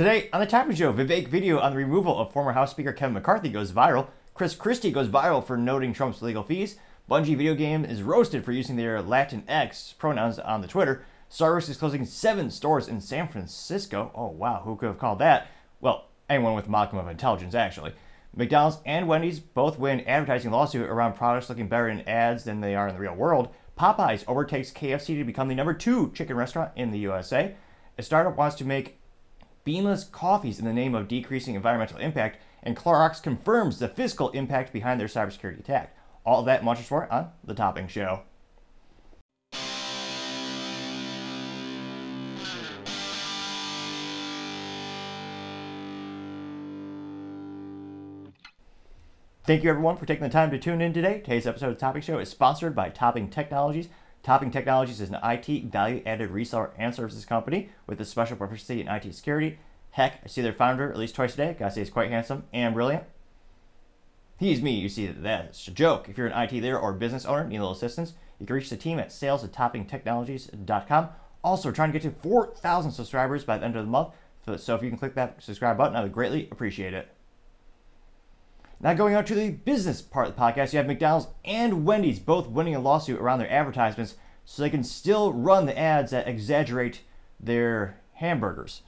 Today on the Topping Show, Vivek video on the removal of former House Speaker Kevin McCarthy goes viral. Chris Christie goes viral for noting Trump's legal fees. Bungie Video Game is roasted for using their Latin X pronouns on the Twitter. Starbucks is closing seven stores in San Francisco. Oh wow, who could have called that? Well, anyone with a modicum of intelligence, actually. McDonald's and Wendy's both win advertising lawsuit around products looking better in ads than they are in the real world. Popeyes overtakes KFC to become the number two chicken restaurant in the USA. A startup wants to make beanless coffees in the name of decreasing environmental impact, and Clorox confirms the physical impact behind their cybersecurity attack. All that much more on The Topping Show. Thank you everyone for taking the time to tune in today. Today's episode of Topping Show is sponsored by Topping Technologies. Topping Technologies is an IT value added reseller and services company with a special proficiency in IT security. Heck, I see their founder at least twice a day. Gotta say, he's quite handsome and brilliant. He's me, you see, that's a joke. If you're an IT leader or business owner, need a little assistance, you can reach the team at sales at toppingtechnologies.com. Also, trying to get to 4,000 subscribers by the end of the month. So if you can click that subscribe button, I would greatly appreciate it. Now, going on to the business part of the podcast, you have McDonald's and Wendy's both winning a lawsuit around their advertisements so they can still run the ads that exaggerate their hamburgers.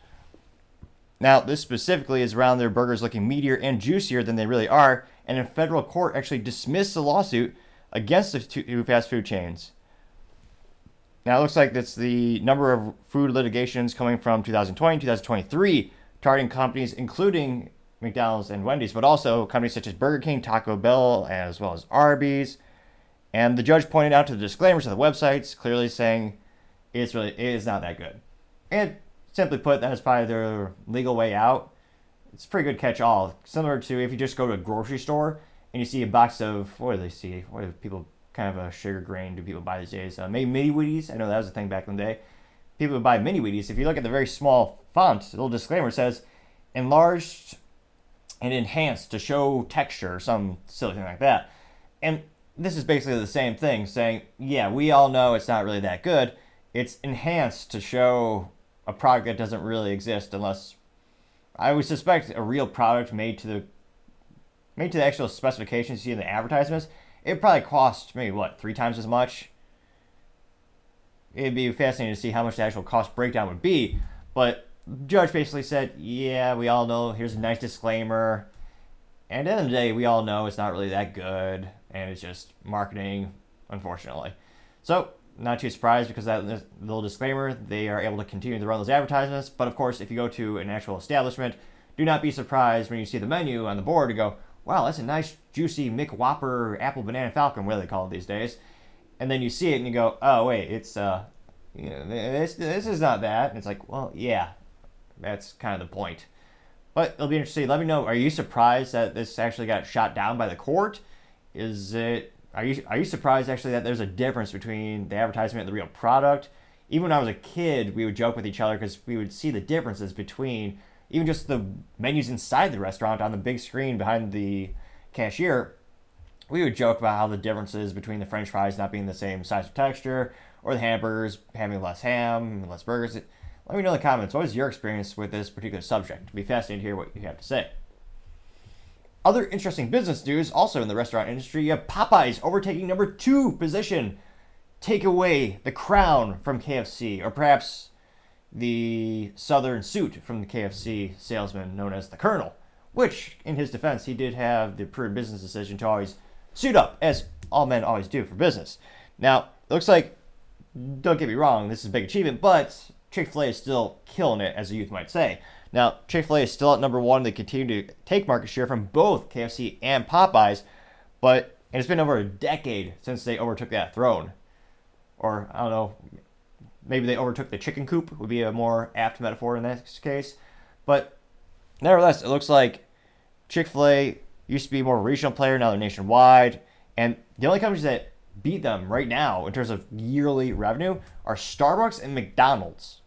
Now, this specifically is around their burgers looking meatier and juicier than they really are, and a federal court actually dismissed the lawsuit against the two fast food chains. Now, it looks like that's the number of food litigations coming from 2020, 2023, targeting companies including McDonald's and Wendy's, but also companies such as Burger King, Taco Bell, as well as Arby's. And the judge pointed out to the disclaimers of the websites, clearly saying it's really it is not that good. And simply put, that is probably their legal way out. It's a pretty good catch-all, similar to if you just go to a grocery store and you see a box of what do they see? What do people kind of a sugar grain do people buy these days? Uh, maybe mini Wheaties. I know that was a thing back in the day. People would buy mini Wheaties. If you look at the very small font, the little disclaimer says enlarged and enhanced to show texture, some silly thing like that. And this is basically the same thing, saying, yeah, we all know it's not really that good. It's enhanced to show a product that doesn't really exist unless I would suspect a real product made to the made to the actual specifications you see in the advertisements, it probably cost maybe what, three times as much. It'd be fascinating to see how much the actual cost breakdown would be, but judge basically said, yeah, we all know, here's a nice disclaimer. And at the end of the day, we all know it's not really that good, and it's just marketing, unfortunately. So, not too surprised because that little disclaimer, they are able to continue to run those advertisements. But of course, if you go to an actual establishment, do not be surprised when you see the menu on the board to go, wow, that's a nice, juicy McWhopper Apple Banana Falcon, what they call it these days? And then you see it and you go, oh, wait, it's, uh, you know, this, this is not that. And it's like, well, yeah, that's kind of the point. But it'll be interesting. Let me know. Are you surprised that this actually got shot down by the court? Is it? Are you are you surprised actually that there's a difference between the advertisement and the real product? Even when I was a kid, we would joke with each other because we would see the differences between even just the menus inside the restaurant on the big screen behind the cashier. We would joke about how the differences between the French fries not being the same size or texture, or the hamburgers having less ham, less burgers. Let me know in the comments, what is your experience with this particular subject? It'd be fascinating to hear what you have to say. Other interesting business news, also in the restaurant industry, you have Popeyes overtaking number two position. Take away the crown from KFC, or perhaps the southern suit from the KFC salesman known as the Colonel, which, in his defense, he did have the prudent business decision to always suit up, as all men always do for business. Now, looks like, don't get me wrong, this is a big achievement, but Chick fil A is still killing it, as the youth might say. Now, Chick fil A is still at number one. They continue to take market share from both KFC and Popeyes, but it's been over a decade since they overtook that throne. Or, I don't know, maybe they overtook the chicken coop, would be a more apt metaphor in this case. But nevertheless, it looks like Chick fil A used to be more regional player, now they're nationwide. And the only companies that beat them right now in terms of yearly revenue are Starbucks and McDonald's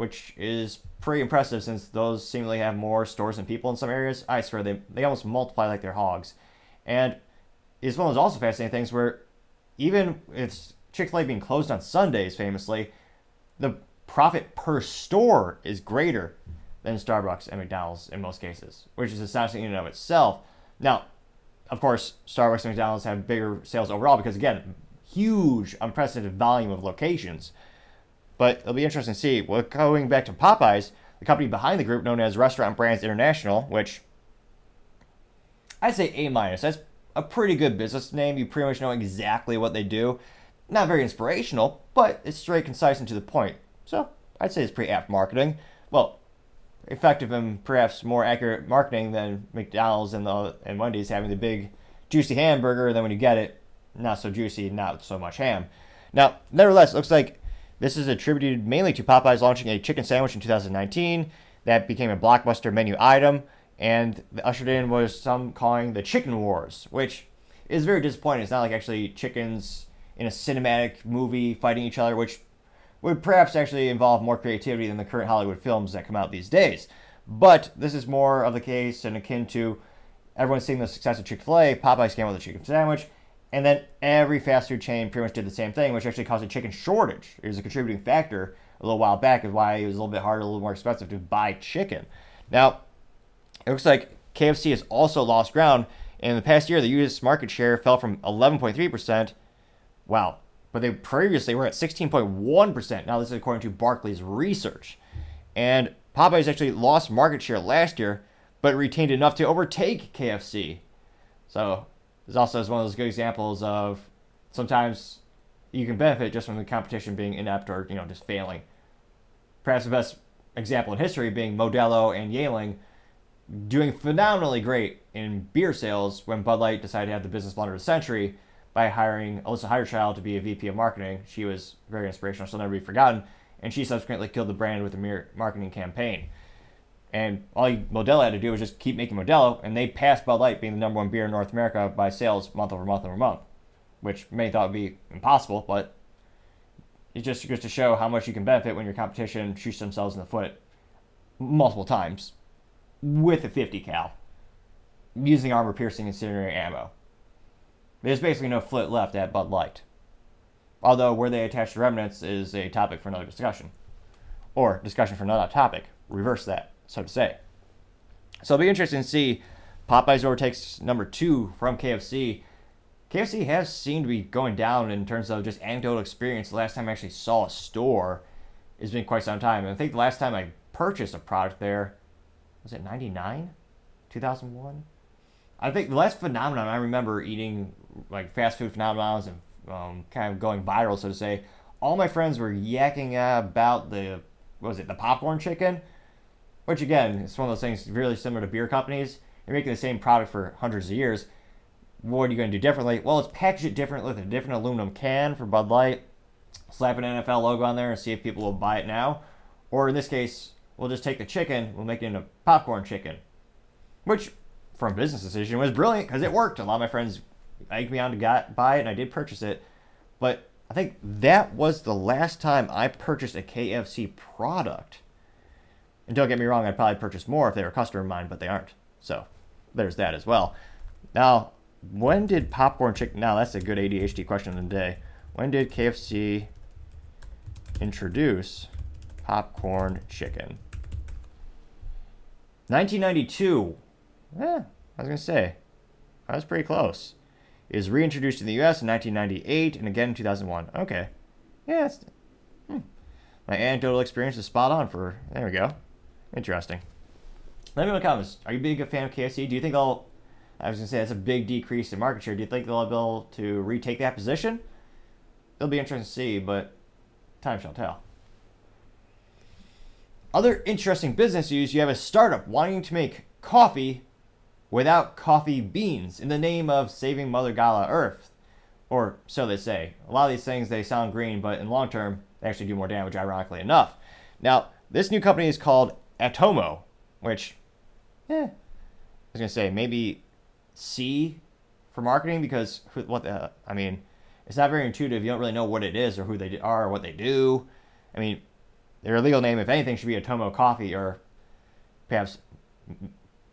which is pretty impressive since those seemingly have more stores than people in some areas. I swear they they almost multiply like they're hogs, and it's one of those also fascinating things where even if Chick Fil A being closed on Sundays, famously, the profit per store is greater than Starbucks and McDonald's in most cases, which is astonishing in and of itself. Now, of course, Starbucks and McDonald's have bigger sales overall because, again, huge, unprecedented volume of locations. But it'll be interesting to see. Well, going back to Popeyes, the company behind the group, known as Restaurant Brands International, which I'd say A minus. That's a pretty good business name. You pretty much know exactly what they do. Not very inspirational, but it's straight, concise, and to the point. So I'd say it's pretty apt marketing. Well, effective and perhaps more accurate marketing than McDonald's and the and Wendy's having the big juicy hamburger, and then when you get it, not so juicy, not so much ham. Now, nevertheless, looks like this is attributed mainly to Popeyes launching a chicken sandwich in 2019 that became a blockbuster menu item, and ushered in was some calling the Chicken Wars, which is very disappointing. It's not like actually chickens in a cinematic movie fighting each other, which would perhaps actually involve more creativity than the current Hollywood films that come out these days. But this is more of the case and akin to everyone seeing the success of Chick fil A. Popeyes came with a chicken sandwich, and then every fast food chain pretty much did the same thing, which actually caused a chicken shortage. It was a contributing factor a little while back is why it was a little bit harder, a little more expensive to buy chicken. Now, it looks like KFC has also lost ground. In the past year, the U.S. market share fell from 11.3%. Wow, but they previously were at 16.1%. Now, this is according to Barclays research. And Popeyes actually lost market share last year, but retained enough to overtake KFC. So, this also is one of those good examples of sometimes you can benefit just from the competition being inept or, you know, just failing. Perhaps the best example in history being Modelo and Yuengling doing phenomenally great in beer sales when Bud Light decided to have the business blunder of the century by hiring Alissa Heinerscheid to be a VP of marketing. She was very inspirational. She'll never be forgotten. And she subsequently killed the brand with a mere marketing campaign. And all Modelo had to do was just keep making Modelo, and they passed Bud Light being the number one beer in North America by sales month over month over month, which many thought would be impossible, but it just goes to show how much you can benefit when your competition shoots themselves in the foot multiple times with a 50 cal using armor piercing incendiary ammo. There's basically no flit left at Bud Light. Although where they attach the remnants is a topic for another discussion. Or discussion for another topic. Reverse that, so to say. So it'll be interesting to see Popeyes overtakes number two from KFC. KFC has seemed to be going down in terms of just anecdotal experience. The last time I actually saw a store it's been quite some time. And I think the last time I purchased a product there was it 99? 2001? I think the last phenomenon I remember eating like fast food phenomenons and um, kind of going viral, so to say. All my friends were yakking about the what was it, the popcorn chicken, which again, it's one of those things really similar to beer companies. They're making the same product for hundreds of years. What are you going to do differently? Well, let's package it differently with a different aluminum can for Bud Light, slap an NFL logo on there, and see if people will buy it now. Or in this case, we'll just take the chicken, we'll make it into popcorn chicken, which, from business decision, was brilliant because it worked. A lot of my friends egged me on to got, buy it, and I did purchase it. But I think that was the last time I purchased a KFC product. And don't get me wrong, I'd probably purchase more if they were a customer of mine, but they aren't. So there's that as well. Now, when did popcorn chicken? Now that's a good ADHD question of the day. When did KFC introduce popcorn chicken? 1992. Yeah, I was gonna say, I was pretty close is reintroduced in the U.S. in 1998 and again in 2001. Okay, yeah, hmm. my anecdotal experience is spot on for. There we go. Interesting. Let me know in the comments. Are you big a fan of KFC? Do you think they'll? I was gonna say that's a big decrease in market share. Do you think they'll be able to retake that position? It'll be interesting to see, but time shall tell. Other interesting business news: you have a startup wanting to make coffee without coffee beans in the name of saving Mother Gala Earth. Or so they say. A lot of these things, they sound green, but in long term, they actually do more damage, ironically enough. Now, this new company is called Atomo, which, eh, I was to say, maybe C for marketing because what the, I mean, it's not very intuitive. You don't really know what it is or who they are or what they do. I mean, their legal name, if anything, should be Atomo Coffee or perhaps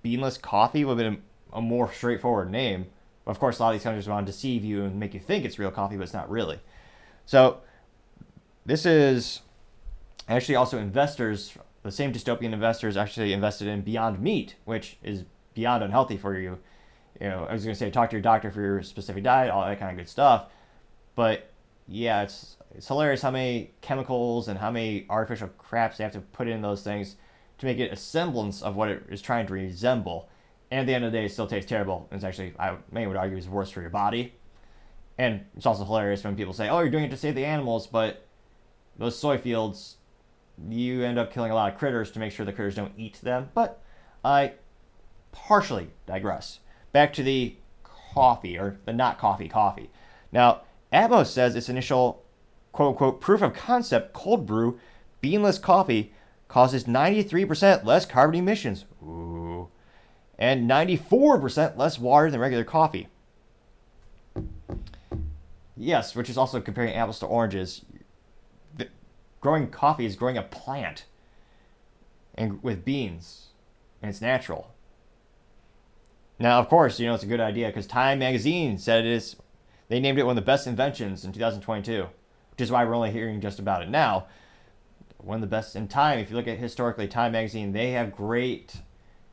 beanless coffee would have been a more straightforward name. But of course, a lot of these companies want to deceive you and make you think it's real coffee, but it's not really. So this is actually also investors the same dystopian investors actually invested in Beyond Meat, which is beyond unhealthy for you. You know, I was going to say talk to your doctor for your specific diet, all that kind of good stuff. But yeah, it's it's hilarious how many chemicals and how many artificial craps they have to put in those things to make it a semblance of what it is trying to resemble. And at the end of the day, it still tastes terrible. It's actually, I many would argue, is worse for your body. And it's also hilarious when people say, "Oh, you're doing it to save the animals," but those soy fields, you end up killing a lot of critters to make sure the critters don't eat them. But I partially digress. Back to the coffee or the not coffee coffee. Now, Atomo says its initial quote unquote proof of concept cold brew beanless coffee causes 93% less carbon emissions. Ooh. And 94% less water than regular coffee. Yes, which is also comparing apples to oranges. Growing coffee is growing a plant and with beans, and it's natural. Now, of course, you know it's a good idea because Time Magazine said it is. They named it one of the best inventions in 2022, which is why we're only hearing just about it now. One of the best in Time. If you look at historically, Time Magazine, they have great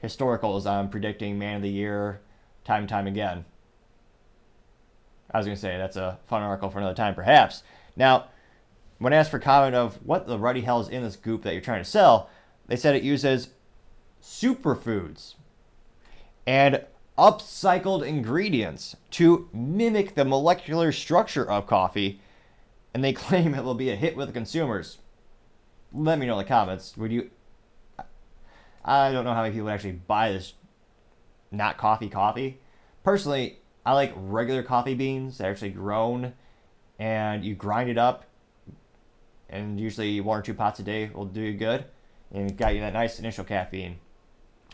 historicals on predicting Man of the Year, time and time again. I was going to say that's a fun article for another time, perhaps. Now, when asked for comment of what the ruddy hell is in this goop that you're trying to sell, they said it uses superfoods and upcycled ingredients to mimic the molecular structure of coffee, and they claim it will be a hit with consumers. Let me know in the comments. Would you? I don't know how many people actually buy this not coffee coffee. Personally, I like regular coffee beans that are actually grown, and you grind it up, and usually one or two pots a day will do you good, and got you that nice initial caffeine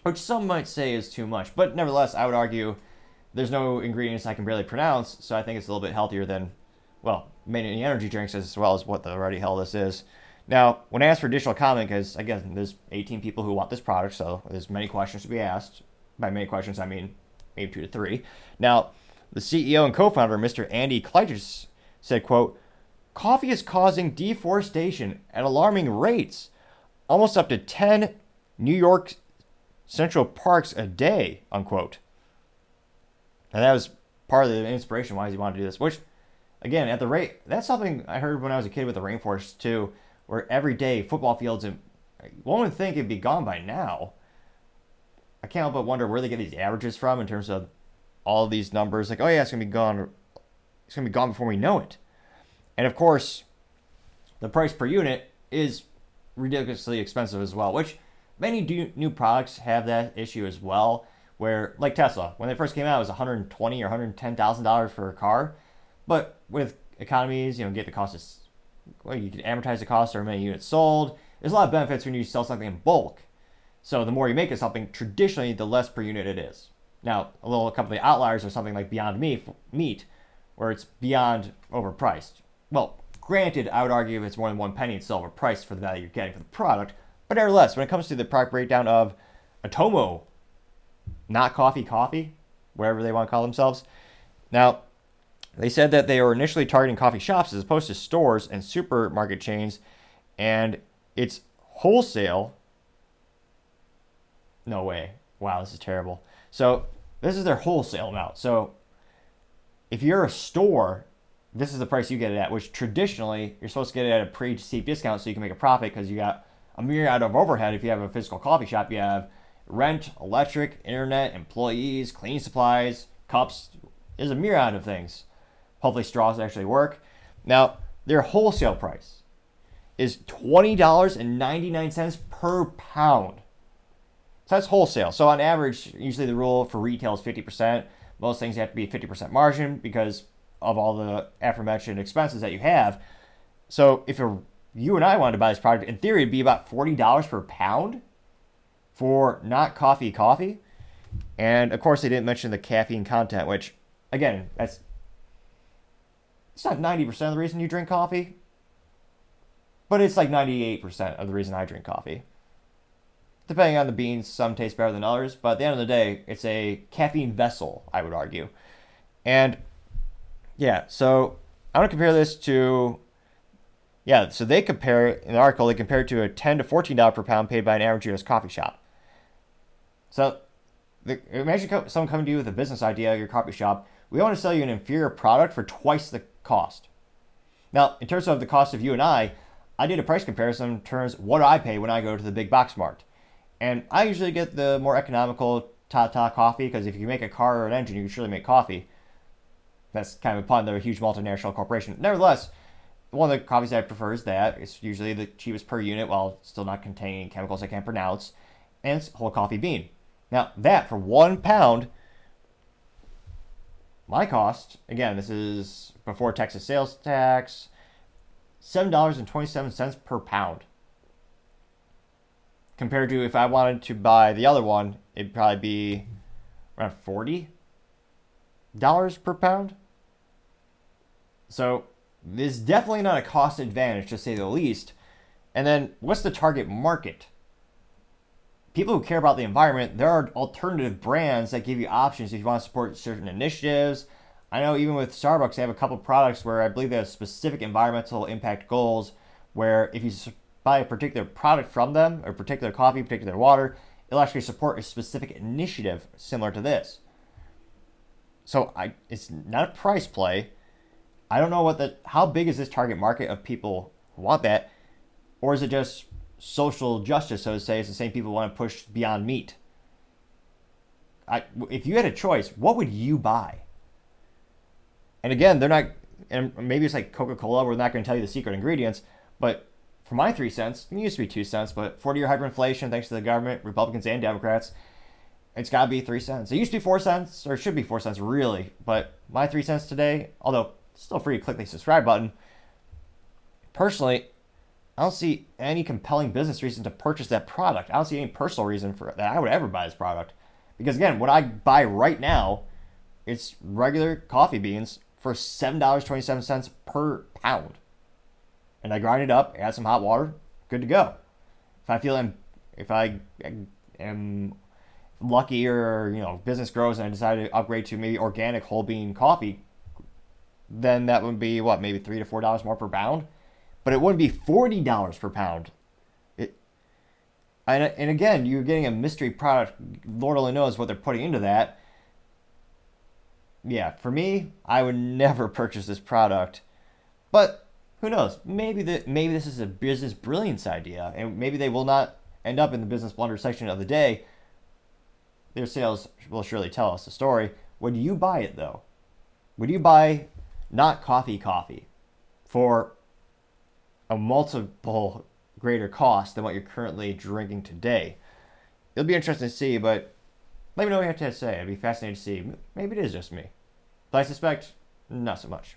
which some might say is too much. But nevertheless, I would argue there's no ingredients I can barely pronounce, so I think it's a little bit healthier than, well, many energy drinks as well as what the already hell this is. Now, when I asked for additional comment, because again, there's 18 people who want this product, so there's many questions to be asked. By many questions, I mean maybe two to three. Now, the CEO and co-founder, Mr. Andy Kleitsch, said, quote, Coffee is causing deforestation at alarming rates, almost up to 10 New York Central Parks a day, unquote. And that was part of the inspiration why he wanted to do this. Which, again, at the rate, that's something I heard when I was a kid with the rainforest too, where every day football fields, and one would think it'd be gone by now. I can't help but wonder where they get these averages from in terms of all these numbers. Like, oh yeah, it's gonna be gone. It's gonna be gone before we know it. And of course, the price per unit is ridiculously expensive as well, which many new products have that issue as well. Where like Tesla, when they first came out, it was 120 or 110 thousand dollars for a car, but with economies, you know, get the cost of well, you can amortize the cost or many units sold. There's a lot of benefits when you sell something in bulk. So the more you make of something, traditionally, the less per unit it is. Now, a little couple of outliers are something like Beyond meat, where it's beyond overpriced. Well, granted, I would argue it's more than one penny, it's still overpriced for the value you're getting for the product. But nevertheless, when it comes to the product breakdown of Atomo, not coffee, coffee, whatever they want to call themselves. Now, they said that they were initially targeting coffee shops as opposed to stores and supermarket chains, and it's wholesale. No way. Wow, this is terrible. So, this is their wholesale amount. So, if you're a store, this is the price you get it at, which traditionally you're supposed to get it at a pretty steep discount so you can make a profit because you got a myriad of overhead if you have a physical coffee shop. You have rent, electric, internet, employees, cleaning supplies, cups. There's a myriad of things. Hopefully, straws actually work. Now, their wholesale price is $20.99 per pound. So that's wholesale. So on average, usually the rule for retail is 50%. Most things have to be 50% margin because of all the aforementioned expenses that you have. So if you and I wanted to buy this product, in theory, it'd be about $40 per pound for not coffee coffee. And of course, they didn't mention the caffeine content, which, again, that's it's not 90% of the reason you drink coffee, but it's like 98% of the reason I drink coffee. Depending on the beans, some taste better than others, but at the end of the day, it's a caffeine vessel, I would argue. And yeah, so I want to compare this to Yeah, so they compare in the article they compare it to a ten to fourteen dollar per pound paid by an average U.S. coffee shop. So, the, imagine someone coming to you with a business idea, your coffee shop. We want to sell you an inferior product for twice the cost. Now, in terms of the cost of you and I, I did a price comparison in terms what I pay when I go to the big box mart, and I usually get the more economical Tata coffee because if you make a car or an engine, you can surely make coffee. That's kind of upon a huge multinational corporation. Nevertheless, one of the coffees I prefer is that. It's usually the cheapest per unit while still not containing chemicals I can't pronounce. And it's whole coffee bean. Now, that for one pound, my cost, again, this is before Texas sales tax, $7.27 per pound. Compared to if I wanted to buy the other one, it'd probably be around $40 per pound. So this is definitely not a cost advantage to say the least. And then what's the target market? People who care about the environment, there are alternative brands that give you options if you want to support certain initiatives. I know even with Starbucks, they have a couple products where I believe they have specific environmental impact goals. Where if you buy a particular product from them, or particular coffee, particular water, it'll actually support a specific initiative similar to this. So I, it's not a price play. I don't know what the how big is this target market of people who want that, or is it just social justice? So to say, it's the same people want to push beyond meat. I, if you had a choice, what would you buy? And again, they're not, and maybe it's like Coca Cola. We're not going to tell you the secret ingredients, but for my three cents, it used to be two cents, but 40 year hyperinflation, thanks to the government, Republicans and Democrats, it's got to be three cents. It used to be four cents, or it should be four cents, really. But my three cents today, although still free to click the subscribe button. Personally, I don't see any compelling business reason to purchase that product. I don't see any personal reason for that I would ever buy this product. Because again, what I buy right now, it's regular coffee beans for $7.27 per pound. And I grind it up, add some hot water, good to go. If I feel I'm, if I am lucky or you know business grows and I decide to upgrade to maybe organic whole bean coffee, then that would be what maybe three to four dollars more per pound, but it wouldn't be forty dollars per pound. It, and, and again, you're getting a mystery product. Lord only knows what they're putting into that. Yeah, for me, I would never purchase this product, but who knows? Maybe that maybe this is a business brilliance idea, and maybe they will not end up in the business blunder section of the day. Their sales will surely tell us the story. Would you buy it though? Would you buy not coffee coffee, for a multiple greater cost than what you're currently drinking today. It'll be interesting to see, but let me know what you have to say. I'd be fascinated to see. Maybe it is just me. But I suspect not so much.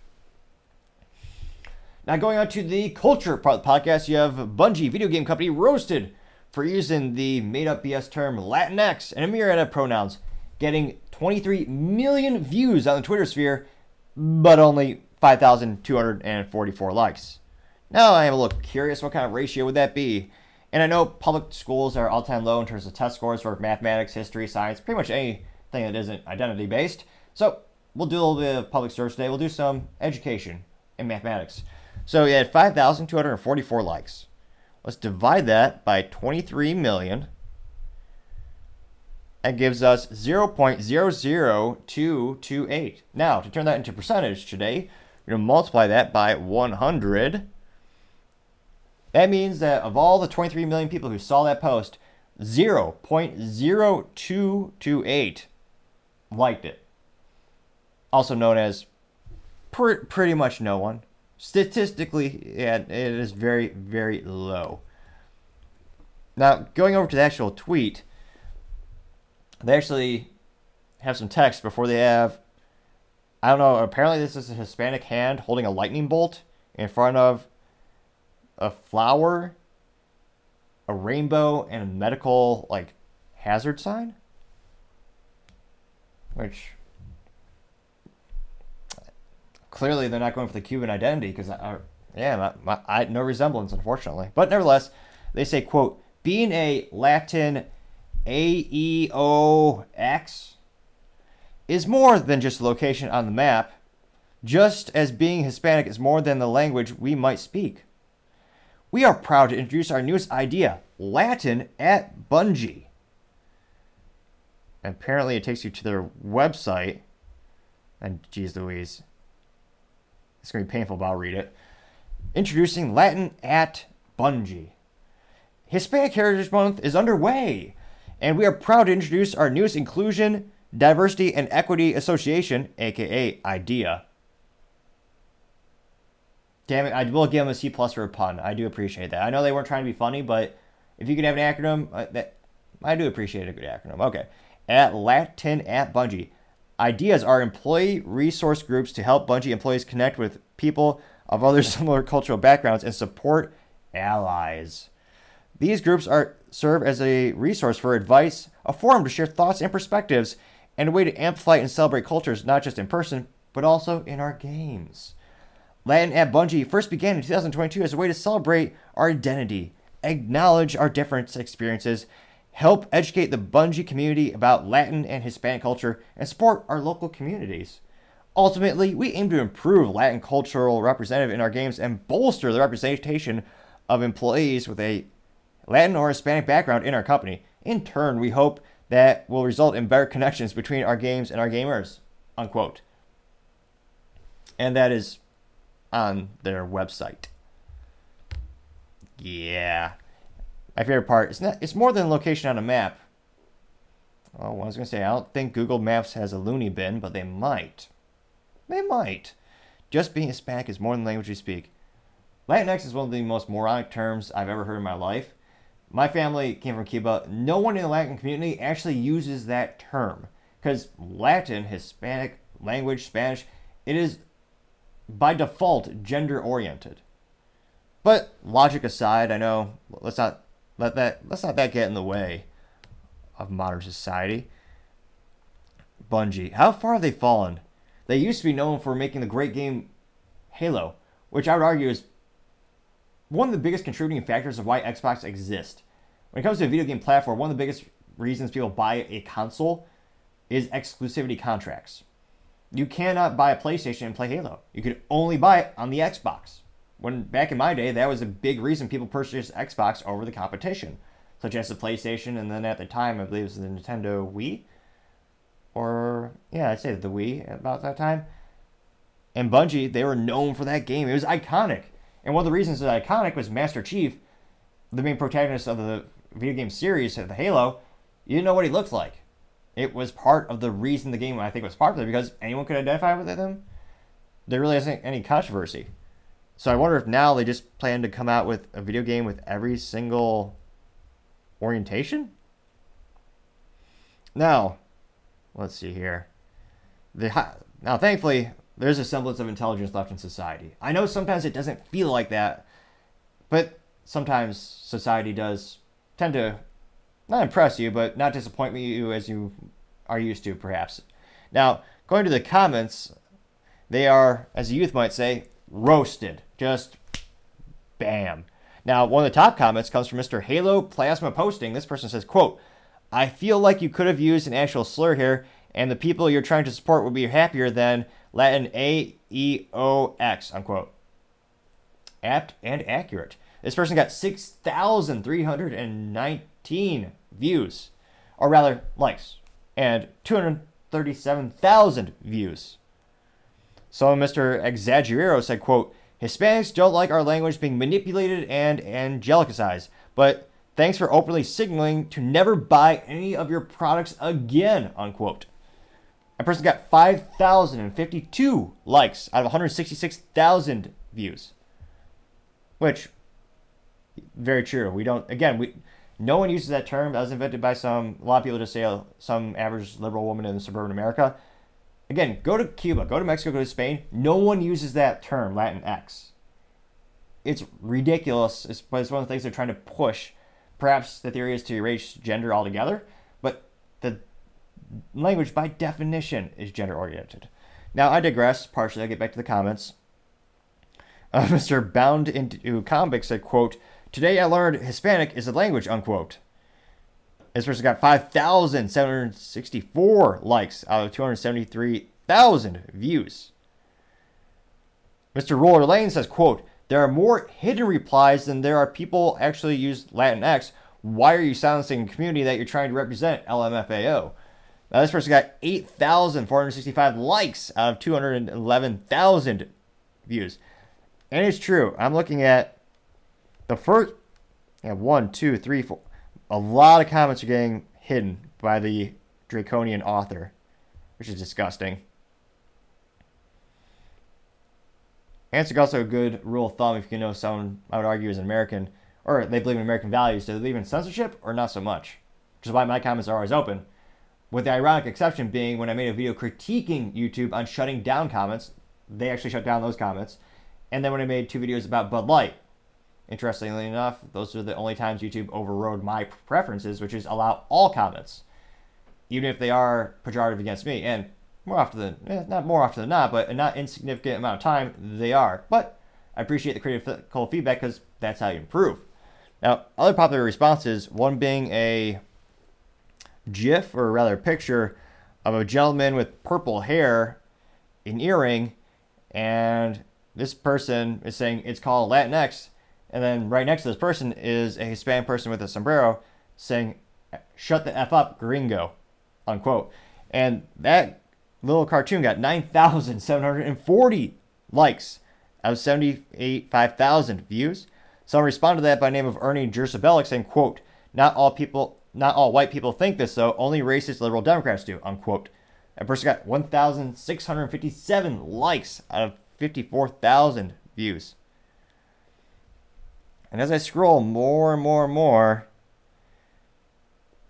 Now, going on to the culture part of the podcast, you have Bungie, video game company, roasted for using the made up BS term Latinx and a myriad of pronouns, getting 23 million views on the Twitter sphere but only 5,244 likes. Now I am a little curious what kind of ratio would that be? And I know public schools are all time low in terms of test scores for mathematics, history, science, pretty much anything that isn't identity based. So we'll do a little bit of public service today. We'll do some education in mathematics. So we had 5,244 likes. Let's divide that by 23 million that gives us 0.00228. Now, to turn that into percentage today, we're going to multiply that by 100. That means that of all the 23 million people who saw that post, 0.0228 liked it. Also known as pr- pretty much no one. Statistically, yeah, it is very, very low. Now, going over to the actual tweet, they actually have some text before they have. I don't know. Apparently, this is a Hispanic hand holding a lightning bolt in front of a flower, a rainbow, and a medical like hazard sign. Which clearly they're not going for the Cuban identity because, yeah, my, my, I no resemblance unfortunately. But nevertheless, they say quote being a Latin AEOX is more than just a location on the map, just as being Hispanic is more than the language we might speak. we are proud to introduce our newest idea, Latin at Bungie. And apparently, it takes you to their website. And geez Louise, it's going to be painful, but I'll read it. Introducing Latin at Bungie. Hispanic Heritage Month is underway, and we are proud to introduce our newest Inclusion, Diversity, and Equity Association, aka IDEA. Damn it, I will give them a C plus for a pun. I do appreciate that. I know they weren't trying to be funny, but if you can have an acronym, uh, that I do appreciate a good acronym. Okay. At Latin at Bungie. Ideas are employee resource groups to help Bungie employees connect with people of other similar cultural backgrounds and support allies. These groups are serve as a resource for advice, a forum to share thoughts and perspectives, and a way to amplify and celebrate cultures not just in person, but also in our games. Latin at Bungie first began in 2022 as a way to celebrate our identity, acknowledge our different experiences, help educate the Bungie community about Latin and Hispanic culture, and support our local communities. Ultimately, we aim to improve Latin cultural representative in our games and bolster the representation of employees with a Latin or Hispanic background in our company. In turn, we hope that will result in better connections between our games and our gamers. Unquote. And that is on their website. Yeah. My favorite part is not it's more than location on a map. Oh, I was gonna say I don't think Google Maps has a loony bin, but they might. They might. Just being Hispanic is more than language we speak. Latinx is one of the most moronic terms I've ever heard in my life. My family came from Cuba. No one in the Latin community actually uses that term because Latin, Hispanic language, Spanish, it is by default gender oriented. But logic aside, I know let's not let that let's not that get in the way of modern society. Bungie, how far have they fallen? They used to be known for making the great game Halo, which I would argue is one of the biggest contributing factors of why Xbox exists. When it comes to a video game platform, one of the biggest reasons people buy a console is exclusivity contracts. You cannot buy a PlayStation and play Halo. You could only buy it on the Xbox. When back in my day, that was a big reason people purchased Xbox over the competition, such as the PlayStation, and then at the time, I believe it was the Nintendo Wii, or yeah, I'd say the Wii about that time. And Bungie, they were known for that game. It was iconic, and one of the reasons it was iconic was Master Chief, the main protagonist of the video game series, the Halo. You didn't know what he looked like it was part of the reason the game I think was popular because anyone could identify with him. There really isn't any controversy. So I wonder if now they just plan to come out with a video game with every single orientation. Now, let's see here. The now thankfully there's a semblance of intelligence left in society. I know sometimes it doesn't feel like that, but sometimes society does tend to not impress you, but not disappoint you as you are used to, perhaps. Now, going to the comments, they are, as a youth might say, roasted. Just bam. Now, one of the top comments comes from Mr. Halo Plasma Posting. This person says, quote, I feel like you could have used an actual slur here, and the people you're trying to support would be happier than Latin A E O X, unquote. Apt and accurate. This person got 6,319 views, or rather, likes, and 237,000 views. So Mr. Exaggerero said, quote, Hispanics don't like our language being manipulated and angelicized, but thanks for openly signaling to never buy any of your products again, unquote. A person got 5,052 likes out of 166,000 views. Which very true. We don't. Again, we no one uses that term. That was invented by some. A lot of people just say uh, some average liberal woman in suburban America. Again, go to Cuba, go to Mexico, go to Spain. No one uses that term, Latin X. It's ridiculous, but it's one of the things they're trying to push. Perhaps the theory is to erase gender altogether, language, by definition, is gender oriented. Now, I digress partially. I'll get back to the comments. Uh, Mr. Bound into Comics said, quote, Today I learned Hispanic is a language, unquote. This person got 5,764 likes out of 273,000 views. Mr. Roller Lane says, quote, There are more hidden replies than there are people actually use Latinx. Why are you silencing a community that you're trying to represent? LMFAO. This person got 8,465 likes out of 211,000 views. And it's true. I'm looking at the first, yeah, one, two, three, four. A lot of comments are getting hidden by the draconian author, which is disgusting. And it's also a good rule of thumb if you know someone, I would argue, is an American, or they believe in American values. Do they believe in censorship or not so much? Which is why my comments are always open. With the ironic exception being when I made a video critiquing YouTube on shutting down comments, they actually shut down those comments. And then when I made two videos about Bud Light, interestingly enough, those are the only times YouTube overrode my preferences, which is allow all comments, even if they are pejorative against me. And more often than eh, not more often than not, but a not insignificant amount of time they are. But I appreciate the critical feedback because that's how you improve. Now, other popular responses, one being a GIF or rather picture of a gentleman with purple hair, an earring, and this person is saying it's called Latinx, and then right next to this person is a Hispanic person with a sombrero saying, "Shut the f up, gringo," unquote. And that little cartoon got 9,740 likes out of 78 5,000 views. Someone responded to that by name of Ernie Jersabelic saying, "quote Not all people, not all white people think this though. Only racist liberal Democrats do." Unquote. That person got 1,657 likes out of 54,000 views. And as I scroll more and more and more,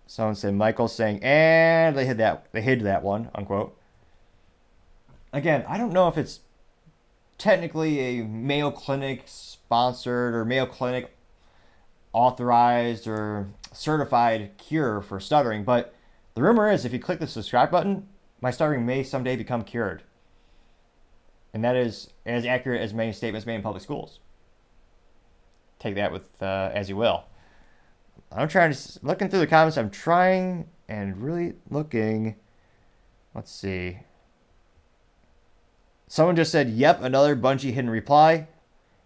someone said Michael saying, and they hid that they hid that one, unquote. Again, I don't know if it's technically a Mayo Clinic sponsored or Mayo Clinic authorized or certified cure for stuttering, but the rumor is if you click the subscribe button, my stuttering may someday become cured and that is as accurate as many statements made in public schools. Take that with uh, as you will. I'm trying to looking through the comments. I'm trying and really looking. Let's see. Someone just said, "Yep, another Bungie hidden reply."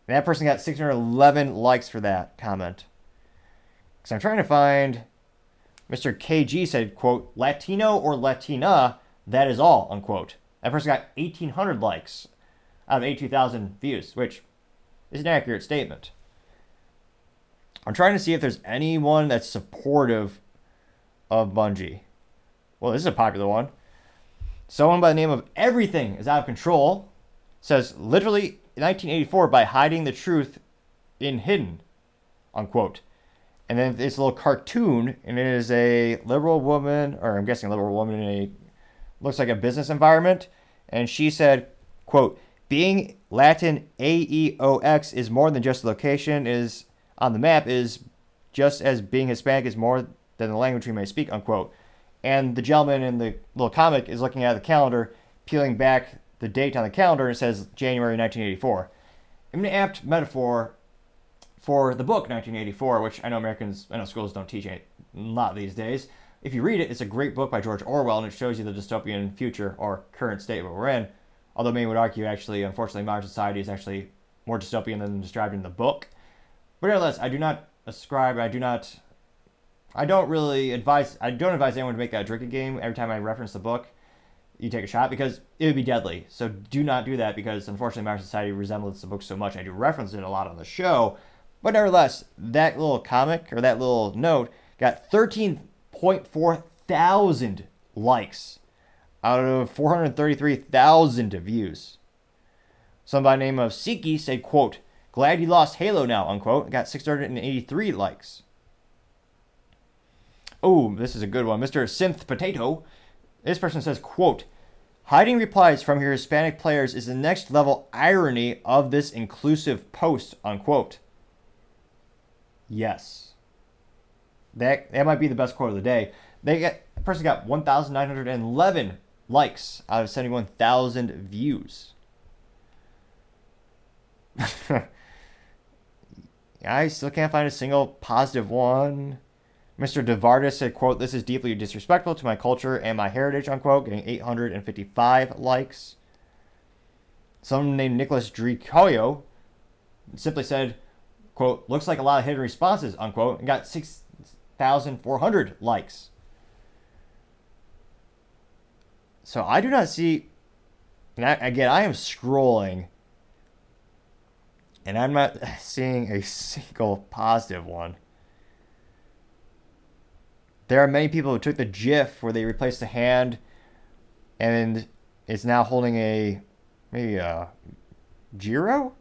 And that person got 611 likes for that comment. Because I'm trying to find. Mr. KG said, "quote Latino or Latina, that is all." Unquote. That person got 1,800 likes out of 82,000 views, which is an accurate statement. I'm trying to see if there's anyone that's supportive of Bungie. Well, this is a popular one. Someone by the name of Everything is out of control says literally 1984 by hiding the truth in hidden, unquote. And then it's a little cartoon, and it is a liberal woman, or I'm guessing a liberal woman in a looks like a business environment, and she said, quote, being Latin AEOX is more than just a location is on the map is just as being Hispanic is more than the language we may speak, unquote. And the gentleman in the little comic is looking at the calendar, peeling back the date on the calendar, and it says January 1984. An apt metaphor for the book 1984, which I know Americans, I know schools don't teach a lot these days. If you read it, it's a great book by George Orwell, and it shows you the dystopian future or current state where we're in. Although many would argue, actually, unfortunately, modern society is actually more dystopian than described in the book. But nevertheless, I do not ascribe, I do not, I don't really advise, I don't advise anyone to make that drinking game every time I reference the book. You take a shot because it would be deadly. So do not do that because unfortunately, modern society resembles the book so much. I do reference it a lot on the show. But nevertheless, that little comic or that little note got 13.4 thousand likes out of 433,000 views. Somebody by name of Siki said, quote, glad you lost Halo now, unquote. Got 683 likes. Oh, this is a good one. Mr. Synth Potato. This person says, quote, hiding replies from your Hispanic players is the next level irony of this inclusive post, unquote. Yes. That, that might be the best quote of the day. They get, the person got 1,911 likes out of 71,000 views. I still can't find a single positive one. Mr. DeVardis said, quote, this is deeply disrespectful to my culture and my heritage, unquote, getting 855 likes. Someone named Nicholas Dricoyo simply said, quote, looks like a lot of hidden responses, unquote, and got 6,400 likes. So I do not see, I, again, I am scrolling, and I'm not seeing a single positive one. There are many people who took the GIF where they replaced the hand and is now holding a maybe a or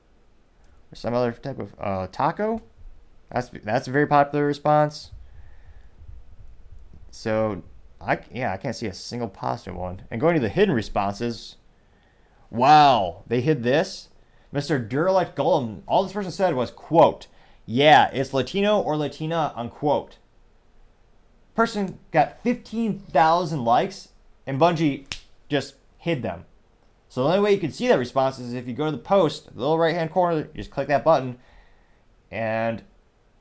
some other type of uh, taco. That's that's a very popular response. So I yeah I can't see a single positive one. And going to the hidden responses, wow they hid this. Mr. Durelect Golem, all this person said was quote, yeah it's Latino or Latina unquote. Person got 15,000 likes and Bungie just hid them. So the only way you can see that response is if you go to the post, the little right hand corner, you just click that button, and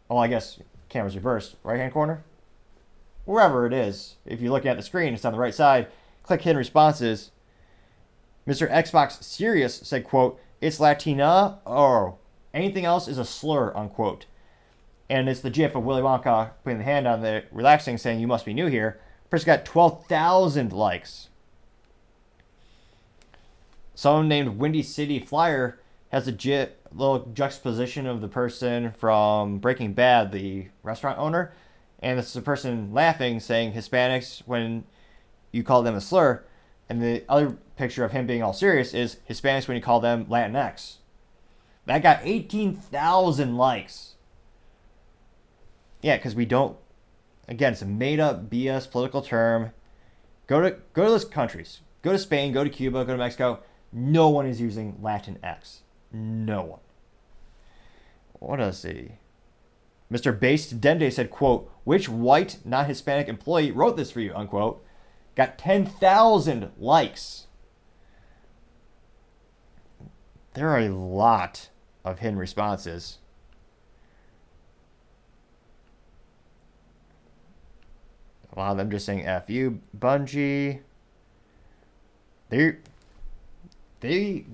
well, I guess camera's reversed, right hand corner, wherever it is. If you're looking at the screen, it's on the right side. Click hidden responses. Mr. Xbox Serious said, "quote It's Latina or anything else is a slur." Unquote. And it's the GIF of Willy Wonka putting the hand on the relaxing, saying, "You must be new here." Person got twelve thousand likes. Someone named Windy City Flyer has a little juxtaposition of the person from Breaking Bad, the restaurant owner, and it's the person laughing, saying Hispanics when you call them a slur, and the other picture of him being all serious is Hispanics when you call them Latinx. That got 18,000 likes. Yeah, because we don't. Again, it's a made up BS political term. Go to go to those countries. Go to Spain. Go to Cuba. Go to Mexico no one is using Latin X. No one. What does he? Mr. Based Dende said, quote, which white, not Hispanic employee wrote this for you, unquote. Got 10,000 likes. There are a lot of hidden responses. A lot of them just saying F you, Bungie. They're they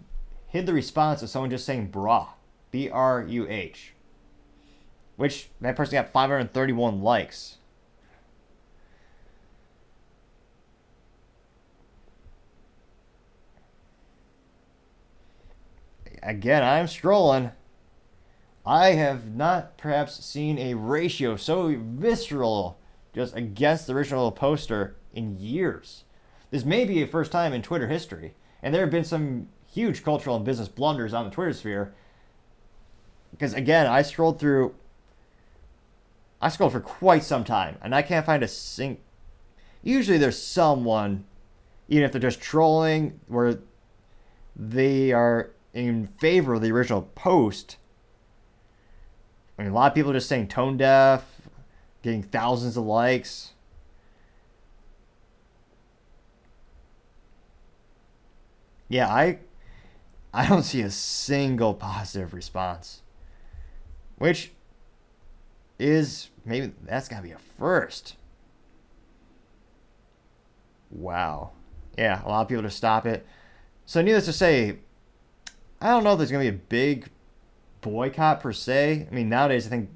hid the response of someone just saying bra, B R U H. Which that person got 531 likes. Again, I'm scrolling. I have not perhaps seen a ratio so visceral just against the original poster in years. This may be a first time in Twitter history. And there have been some huge cultural and business blunders on the Twitter sphere. Because again, I scrolled through, I scrolled for quite some time, and I can't find a sing. Usually, there's someone, even if they're just trolling, where they are in favor of the original post. I mean, a lot of people are just saying tone deaf, getting thousands of likes. Yeah, I I don't see a single positive response. Which is maybe that's got to be a first. Wow. Yeah, a lot of people to stop it. So needless to say, I don't know if there's to be a big boycott per se. I mean, nowadays I think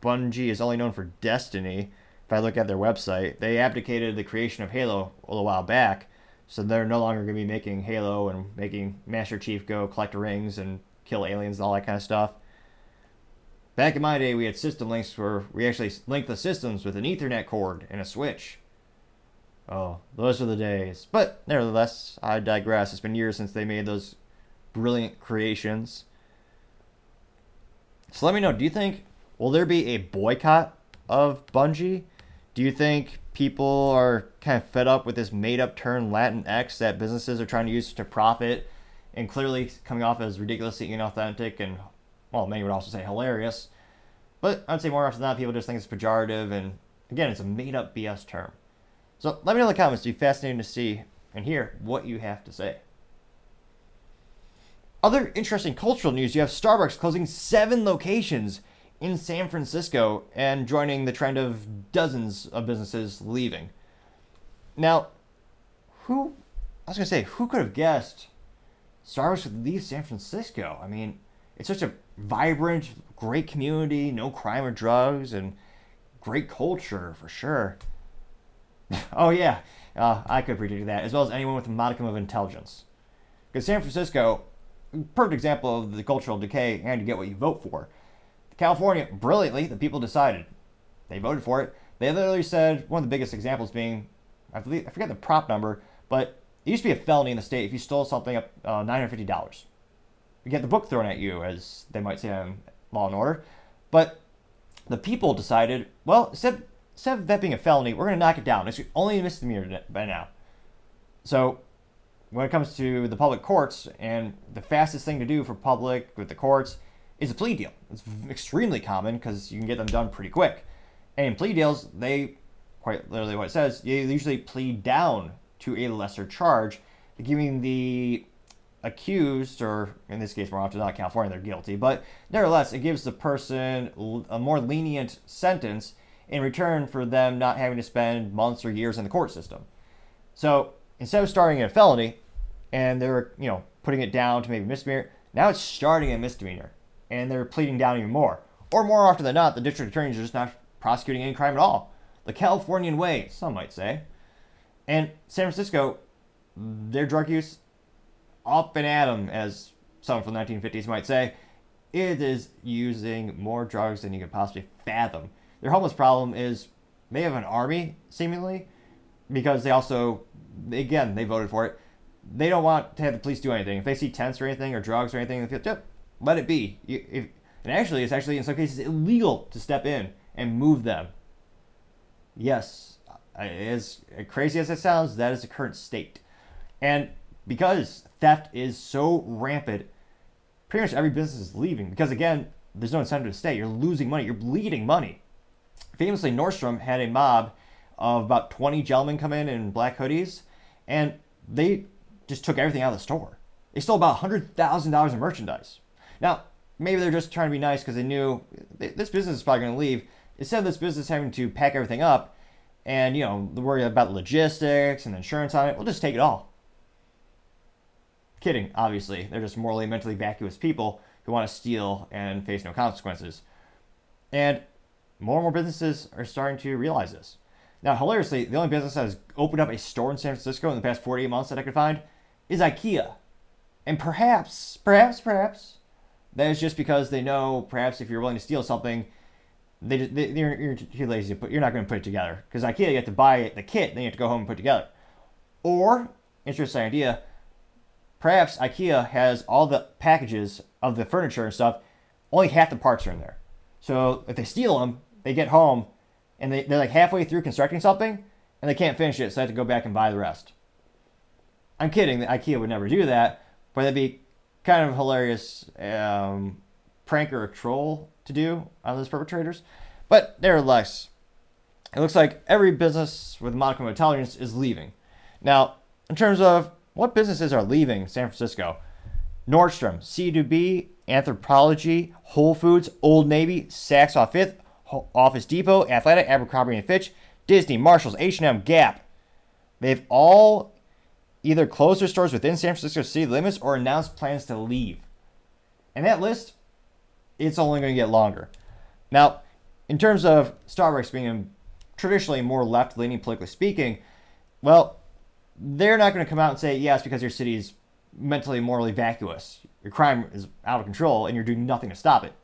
Bungie is only known for Destiny. If I look at their website, they abdicated the creation of Halo a little while back. So they're no longer going to be making Halo and making Master Chief go collect rings and kill aliens and all that kind of stuff. Back in my day, we had system links where we actually linked the systems with an Ethernet cord and a switch. Oh, those are the days. But nevertheless, I digress. It's been years since they made those brilliant creations. So let me know. Do you think will there be a boycott of Bungie? Do you think people are kind of fed up with this made up term Latin X that businesses are trying to use to profit and clearly coming off as ridiculously inauthentic and, well, many would also say hilarious. But I'd say more often than not, people just think it's pejorative and, again, it's a made up BS term. So let me know in the comments. It'd be fascinating to see and hear what you have to say. Other interesting cultural news you have Starbucks closing seven locations in San Francisco and joining the trend of dozens of businesses leaving. Now, who, I was going to say, who could have guessed Starbucks would leave San Francisco? I mean, it's such a vibrant, great community, no crime or drugs, and great culture for sure. oh yeah, uh, I could predict that, as well as anyone with a modicum of intelligence. Because San Francisco, perfect example of the cultural decay and you get what you vote for. California, brilliantly, the people decided. They voted for it. They literally said, one of the biggest examples being, I, believe, I forget the prop number, but it used to be a felony in the state if you stole something up uh, $950. You get the book thrown at you, as they might say on Law and Order. But the people decided, well, instead, instead of that being a felony, we're going to knock it down. It's only a misdemeanor by now. So when it comes to the public courts, and the fastest thing to do for public with the courts is a plea deal. It's extremely common because you can get them done pretty quick. And in plea deals, they quite literally what it says, you usually plead down to a lesser charge, giving the accused, or in this case more often not California, they're guilty, but nevertheless, it gives the person a more lenient sentence in return for them not having to spend months or years in the court system. So instead of starting at a felony and they're, you know, putting it down to maybe misdemeanor, now it's starting a misdemeanor and they're pleading down even more. Or more often than not, the district attorneys are just not prosecuting any crime at all. The Californian way, some might say. And San Francisco, their drug use up and at them, as someone from the 1950s might say. It is using more drugs than you could possibly fathom. Their homeless problem is they have an army, seemingly, because they also, again, they voted for it. They don't want to have the police do anything. If they see tents or anything or drugs or anything, they feel, yep, let it be. If, and actually, it's actually in some cases illegal to step in and move them. Yes, as crazy as it sounds, that is the current state. And because theft is so rampant, pretty much every business is leaving. Because again, there's no incentive to stay. You're losing money. You're bleeding money. Famously, Nordstrom had a mob of about 20 gentlemen come in in black hoodies, and they just took everything out of the store. They stole about $100,000 in merchandise. Now, maybe they're just trying to be nice because they knew this business is probably going to leave. Instead of this business having to pack everything up and, you know, worry about logistics and insurance on it, we'll just take it all. Kidding, obviously. They're just morally mentally vacuous people who want to steal and face no consequences. And more and more businesses are starting to realize this. Now, hilariously, the only business that has opened up a store in San Francisco in the past 48 months that I could find is IKEA. And perhaps, perhaps, perhaps, that is just because they know perhaps if you're willing to steal something, they, they you're, you're too lazy to put, you're not going to put it together. Because IKEA, you have to buy the kit, then you have to go home and put it together. Or, interesting idea, perhaps IKEA has all the packages of the furniture and stuff, only half the parts are in there. So if they steal them, they get home and they, they're like halfway through constructing something and they can't finish it, so they have to go back and buy the rest. I'm kidding, IKEA would never do that, but that'd be kind of hilarious um, prank or troll to do on those perpetrators. But nevertheless, it looks like every business with a modicum of intelligence is leaving. Now, in terms of what businesses are leaving San Francisco? Nordstrom, C2B, Anthropologie, Whole Foods, Old Navy, Saks Off Fifth, Office Depot, Athleta, Abercrombie and Fitch, Disney, Marshalls, H&M, Gap. They've all either close their stores within San Francisco city limits or announce plans to leave. And that list, it's only going to get longer. Now, in terms of Starbucks being traditionally more left-leaning politically speaking, well, they're not going to come out and say, yes, because your city is mentally, morally vacuous. Your crime is out of control and you're doing nothing to stop it.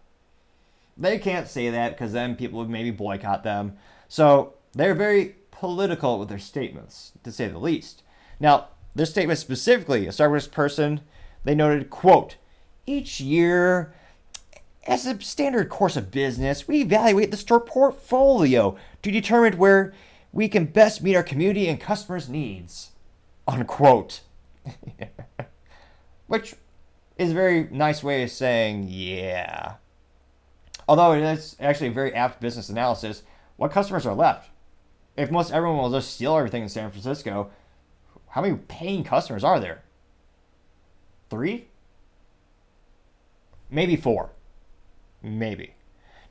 They can't say that because then people would maybe boycott them. So they're very political with their statements, to say the least. Now, their statement specifically, a Starbucks person, they noted, quote, each year, as a standard course of business, we evaluate the store portfolio to determine where we can best meet our community and customers' needs unquote. Which is a very nice way of saying, yeah. Although it is actually a very apt business analysis, what customers are left? If most everyone will just steal everything in San Francisco, how many paying customers are there? Three? Maybe four. Maybe.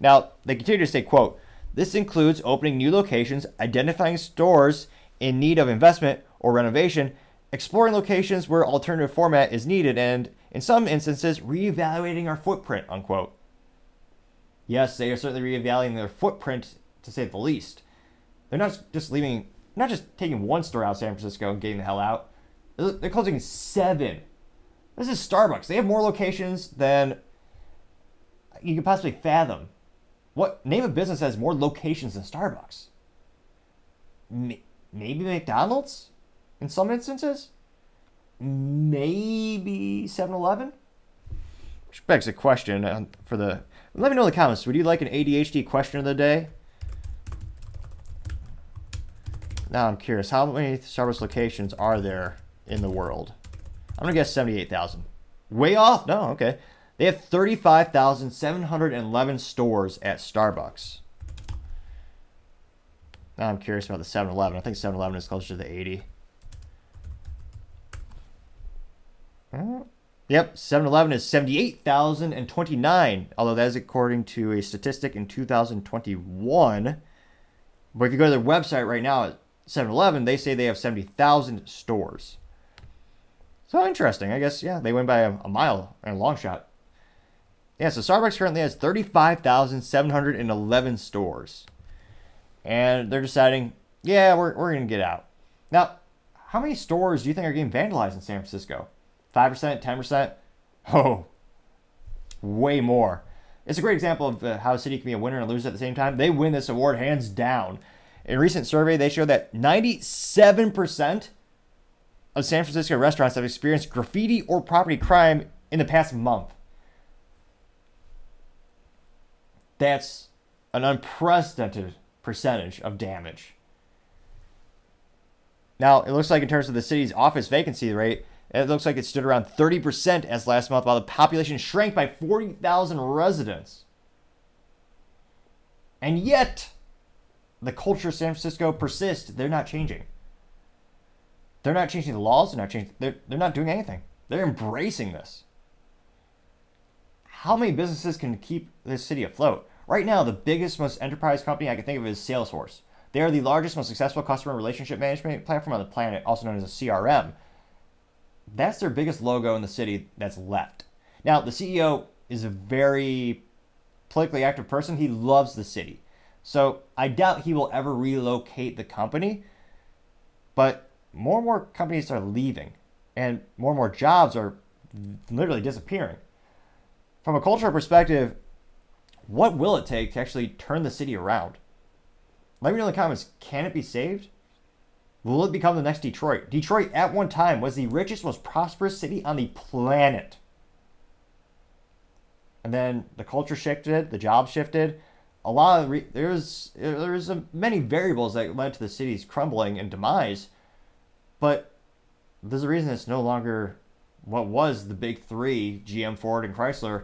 Now, they continue to say, quote, this includes opening new locations, identifying stores in need of investment or renovation, exploring locations where alternative format is needed, and In some instances, reevaluating our footprint, unquote. Yes, they are certainly reevaluating their footprint to say the least. They're not just leaving, not just taking one store out of San Francisco and getting the hell out. They're closing seven. This is Starbucks. They have more locations than you could possibly fathom. What name of business has more locations than Starbucks? Maybe McDonald's in some instances? Maybe 7 Eleven? Which begs a question uh, for the. Let me know in the comments. Would you like an ADHD question of the day? Now I'm curious. How many Starbucks locations are there in the world? I'm to guess 78,000. Way off? No, okay. They have 35,711 stores at Starbucks. Now I'm curious about the 7 Eleven. I think 7 Eleven is closer to the 80. Uh, yep, 7 Eleven is 78,029, although that is according to a statistic in 2021. But if you go to their website right now 7 Eleven, they say they have 70,000 stores. So interesting. I guess, yeah, they went by a, a mile and a long shot. Yeah, so Starbucks currently has 35,711 stores. And they're deciding, yeah, we're, we're going to get out. Now, how many stores do you think are getting vandalized in San Francisco? 5%, 10%? Oh, way more. It's a great example of uh, how a city can be a winner and a loser at the same time. They win this award hands down. In a recent survey, they showed that 97% of San Francisco restaurants have experienced graffiti or property crime in the past month. That's an unprecedented percentage of damage. Now, it looks like in terms of the city's office vacancy rate, it looks like it stood around 30% as last month, while the population shrank by 40,000 residents. And yet, the culture of San Francisco persists. They're not changing. They're not changing the laws. They're not changing. They're, they're not doing anything. They're embracing this. How many businesses can keep this city afloat? Right now, the biggest, most enterprise company I can think of is Salesforce. They are the largest, most successful customer relationship management platform on the planet, also known as a CRM. That's their biggest logo in the city that's left. Now, the CEO is a very politically active person. He loves the city. So I doubt he will ever relocate the company. But more and more companies are leaving, and more and more jobs are literally disappearing. From a cultural perspective, what will it take to actually turn the city around? Let me know in the comments can it be saved? Will it become the next Detroit? Detroit, at one time, was the richest, most prosperous city on the planet. And then the culture shifted, the jobs shifted. A lot of re- there's there's a, many variables that led to the city's crumbling and demise, but there's a reason it's no longer what was the big three: GM, Ford, and Chrysler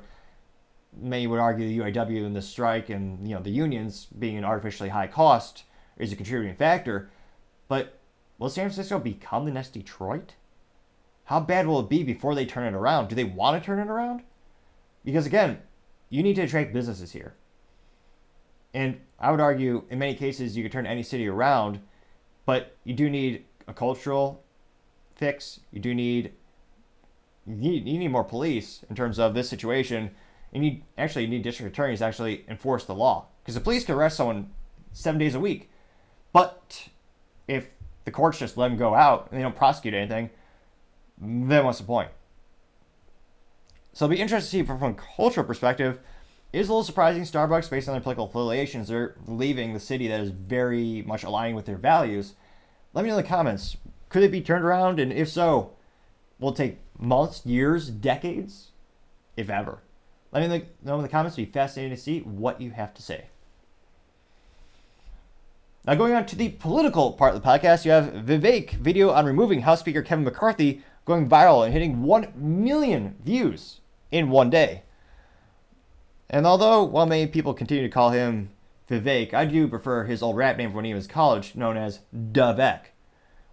many would argue the UAW and the strike and you know the unions being an artificially high cost is a contributing factor. But will San Francisco become the next Detroit? How bad will it be before they turn it around? Do they want to turn it around? Because again, you need to attract businesses here. And I would argue in many cases you could turn any city around, but you do need a cultural fix. You do need you need, you need more police in terms of this situation And you need actually you need district attorneys to actually enforce the law because the police can arrest someone seven days a week, but if the courts just let them go out and they don't prosecute anything, then what's the point? So it'll be interesting to see from a cultural perspective. It is a little surprising Starbucks, based on their political affiliations, they're leaving the city that is very much aligning with their values. Let me know in the comments. Could it be turned around? And if so, will it take months, years, decades, if ever? Let me know in the comments. It'd be fascinating to see what you have to say. Now, going on to the political part of the podcast, you have Vivek video on removing House Speaker Kevin McCarthy going viral and hitting 1 million views in one day. And although, while many people continue to call him Vivek, I do prefer his old rap name from when he was college, known as Da Vek.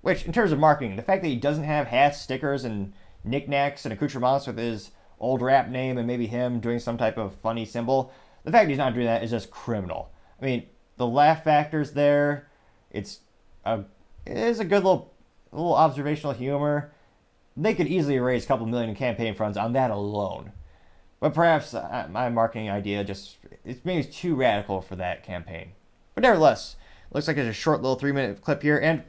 Which, in terms of marketing, the fact that he doesn't have hats, stickers, and knickknacks and accoutrements with his old rap name and maybe him doing some type of funny symbol. The fact he's not doing that is just criminal. I mean, the laugh factor's there. It's a it is a good little little observational humor. they could easily raise a couple million in campaign funds on that alone. But perhaps uh, my marketing idea just it's maybe too radical for that campaign. But nevertheless, looks like it's a short little three minute clip here. And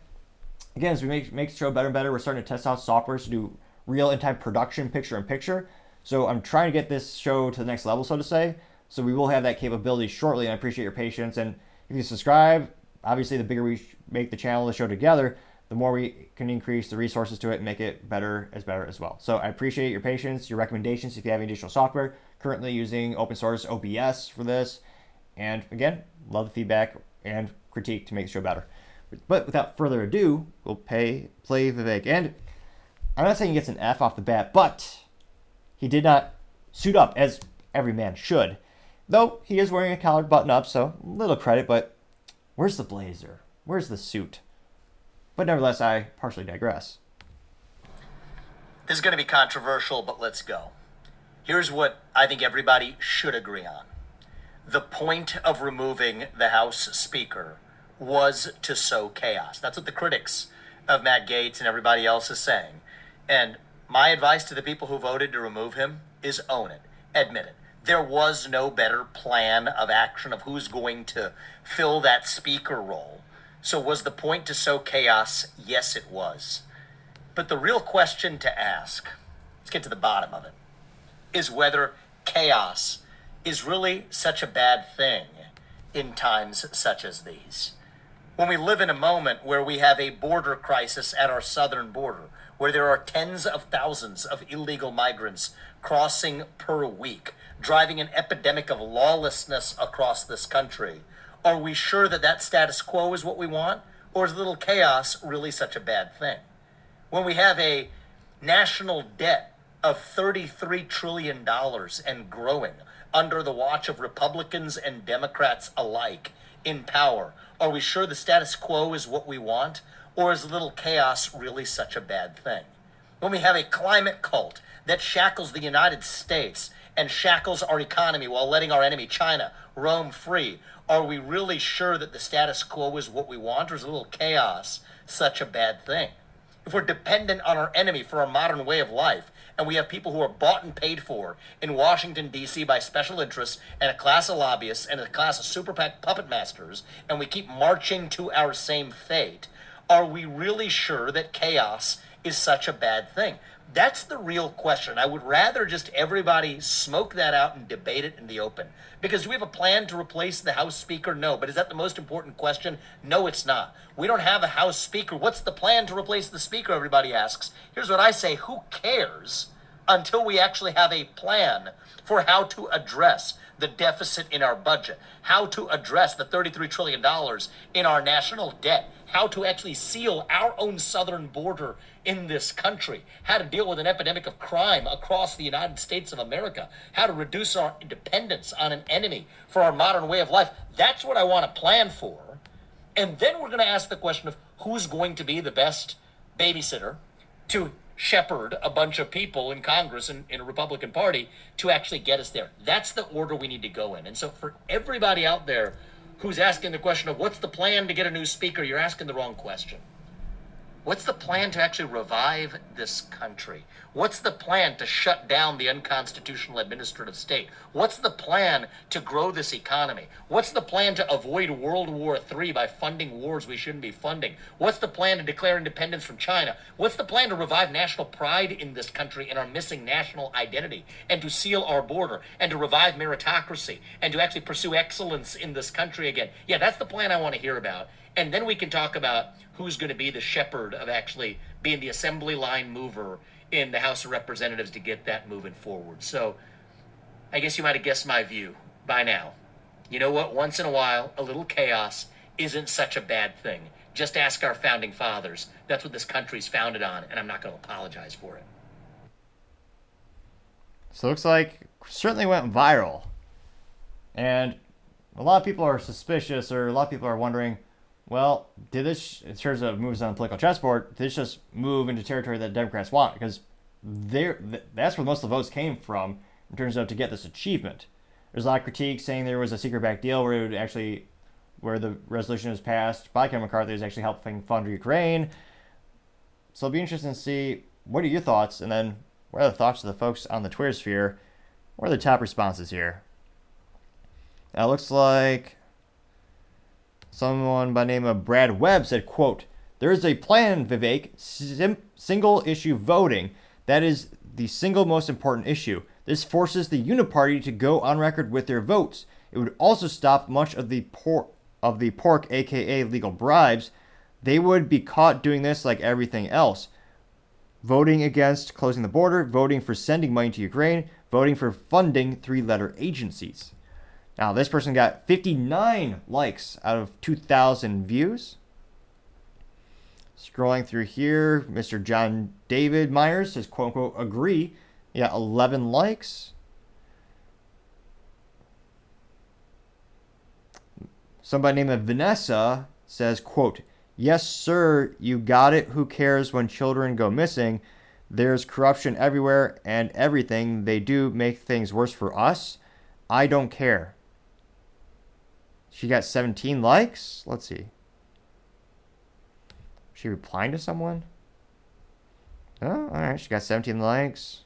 again, as we make make the show better and better, we're starting to test out software to do real in time production, picture in picture. So I'm trying to get this show to the next level, so to say. So we will have that capability shortly, and I appreciate your patience. And if you subscribe, obviously the bigger we make the channel, the show together, the more we can increase the resources to it and make it better as better as well. So I appreciate your patience, your recommendations if you have any additional software. Currently using open source OBS for this. And again, love the feedback and critique to make the show better. But without further ado, we'll pay, play Vivek. And I'm not saying he gets an F off the bat, but he did not suit up as every man should. Though he is wearing a collared button up, so little credit, but where's the blazer? Where's the suit? But nevertheless, I partially digress. This is going to be controversial, but let's go. Here's what I think everybody should agree on. The point of removing the House Speaker was to sow chaos. That's what the critics of Matt Gaetz and everybody else is saying. And my advice to the people who voted to remove him is own it, admit it. There was no better plan of action of who's going to fill that speaker role so, was the point to sow chaos? Yes, it was. But the real question to ask, let's get to the bottom of it, is whether chaos is really such a bad thing in times such as these. When we live in a moment where we have a border crisis at our southern border, where there are tens of thousands of illegal migrants crossing per week, driving an epidemic of lawlessness across this country are we sure that that status quo is what we want? Or is little chaos really such a bad thing? When we have a national debt of $33 trillion and growing under the watch of Republicans and Democrats alike in power, are we sure the status quo is what we want? Or is little chaos really such a bad thing? When we have a climate cult that shackles the United States and shackles our economy while letting our enemy China roam free, are we really sure that the status quo is what we want, or is a little chaos such a bad thing? If we're dependent on our enemy for our modern way of life, and we have people who are bought and paid for in Washington, D.C. by special interests and a class of lobbyists and a class of super PAC puppet masters, and we keep marching to our same fate, are we really sure that chaos is such a bad thing? That's the real question. I would rather just everybody smoke that out and debate it in the open. Because do we have a plan to replace the House Speaker? No. But is that the most important question? No, it's not. We don't have a House Speaker. What's the plan to replace the Speaker? Everybody asks. Here's what I say who cares until we actually have a plan for how to address the deficit in our budget, how to address the $33 trillion in our national debt, how to actually seal our own southern border in this country, how to deal with an epidemic of crime across the United States of America, how to reduce our dependence on an enemy for our modern way of life. That's what I want to plan for. And then we're going to ask the question of who's going to be the best babysitter to shepherd a bunch of people in Congress and in a Republican Party to actually get us there. That's the order we need to go in. And so for everybody out there who's asking the question of what's the plan to get a new speaker, you're asking the wrong question. What's the plan to actually revive this country? What's the plan to shut down the unconstitutional administrative state? What's the plan to grow this economy? What's the plan to avoid World War III by funding wars we shouldn't be funding? What's the plan to declare independence from China? What's the plan to revive national pride in this country and our missing national identity and to seal our border and to revive meritocracy and to actually pursue excellence in this country again? Yeah, that's the plan I want to hear about. And then we can talk about who's going to be the shepherd of actually being the assembly line mover in the House of Representatives to get that moving forward. So I guess you might have guessed my view by now. You know what? Once in a while, a little chaos isn't such a bad thing. Just ask our founding fathers. That's what this country's founded on, and I'm not going to apologize for it. So it looks like certainly went viral. And a lot of people are suspicious, or a lot of people are wondering well, did this, in terms of moves on the political chessboard, did this just move into territory that Democrats want? Because there, that's where most of the votes came from in terms of to get this achievement. There's a lot of critique saying there was a secret back deal where it would actually, where the resolution was passed by Kevin McCarthy is actually helping fund Ukraine. So it'll be interesting to see what are your thoughts? And then what are the thoughts of the folks on the Twitter sphere? What are the top responses here? Now it looks like someone by name of Brad Webb said, quote, there is a plan, Vivek, sim- single issue voting. That is the single most important issue. This forces the uniparty to go on record with their votes. It would also stop much of the pork of the pork, aka legal bribes. They would be caught doing this like everything else. Voting against closing the border, voting for sending money to Ukraine, voting for funding three letter agencies. Now, this person got 59 likes out of 2,000 views. Scrolling through here, Mr. John David Myers says, quote unquote, agree. Yeah, 11 likes. Somebody named Vanessa says, quote, Yes, sir, you got it. Who cares when children go missing? There's corruption everywhere, and everything they do make things worse for us. I don't care. She got 17 likes? Let's see. She replying to someone? Oh, alright. She got 17 likes.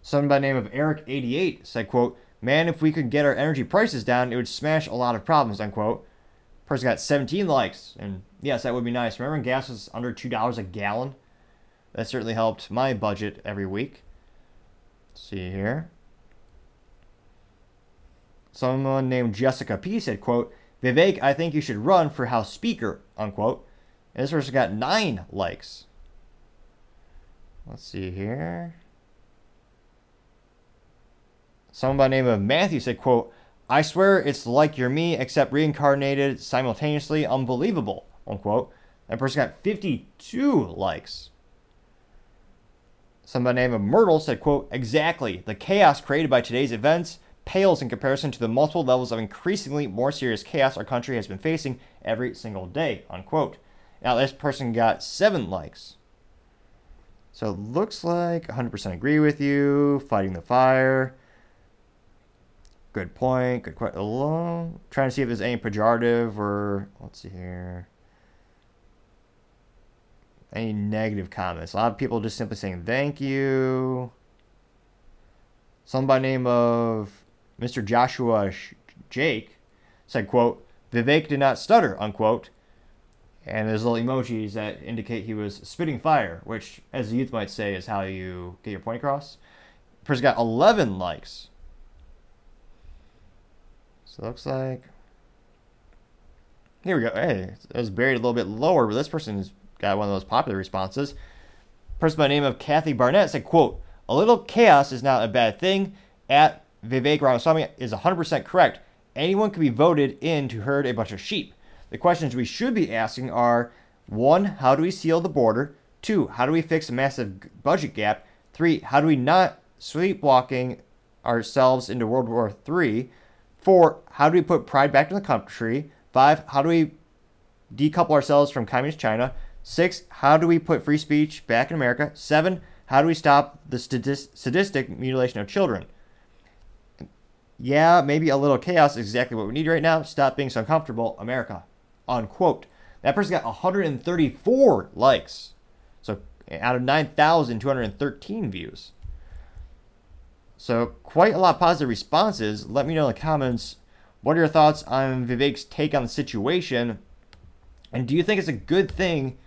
Someone by the name of Eric88 said, quote, Man, if we could get our energy prices down, it would smash a lot of problems, unquote. Person got 17 likes, and yes, that would be nice. Remember when gas was under $2 a gallon? That certainly helped my budget every week. Let's see here. Someone named Jessica P said, quote, Vivek, I think you should run for House Speaker, unquote. And this person got nine likes. Let's see here. Someone by the name of Matthew said, quote, I swear it's like you're me, except reincarnated simultaneously. Unbelievable, unquote. That person got 52 likes. Someone by the name of Myrtle said, quote, exactly. The chaos created by today's events pales in comparison to the multiple levels of increasingly more serious chaos our country has been facing every single day, unquote. Now, this person got seven likes. So it looks like 100% agree with you, fighting the fire. Good point. Good question. Trying to see if there's any pejorative or let's see here. Any negative comments? A lot of people just simply saying thank you. Some by name of Mr. Joshua Jake said, "quote Vivek did not stutter." Unquote. And there's little emojis that indicate he was spitting fire, which, as the youth might say, is how you get your point across. Person got 11 likes. So it looks like. Here we go. Hey, it was buried a little bit lower, but this person's got one of those popular responses. Person by the name of Kathy Barnett said, quote, A little chaos is not a bad thing. At Vivek Ramaswamy is 100% correct. Anyone can be voted in to herd a bunch of sheep. The questions we should be asking are one, how do we seal the border? Two, how do we fix a massive budget gap? Three, how do we not sleepwalking ourselves into World War III? Four, how do we put pride back in the country? Five, how do we decouple ourselves from communist China? Six, how do we put free speech back in America? Seven, how do we stop the sadistic mutilation of children? Yeah, maybe a little chaos is exactly what we need right now. Stop being so uncomfortable, America. Unquote. That person got 134 likes. So out of 9,213 views. So, quite a lot of positive responses. Let me know in the comments what are your thoughts on Vivek's take on the situation? And do you think it's a good thing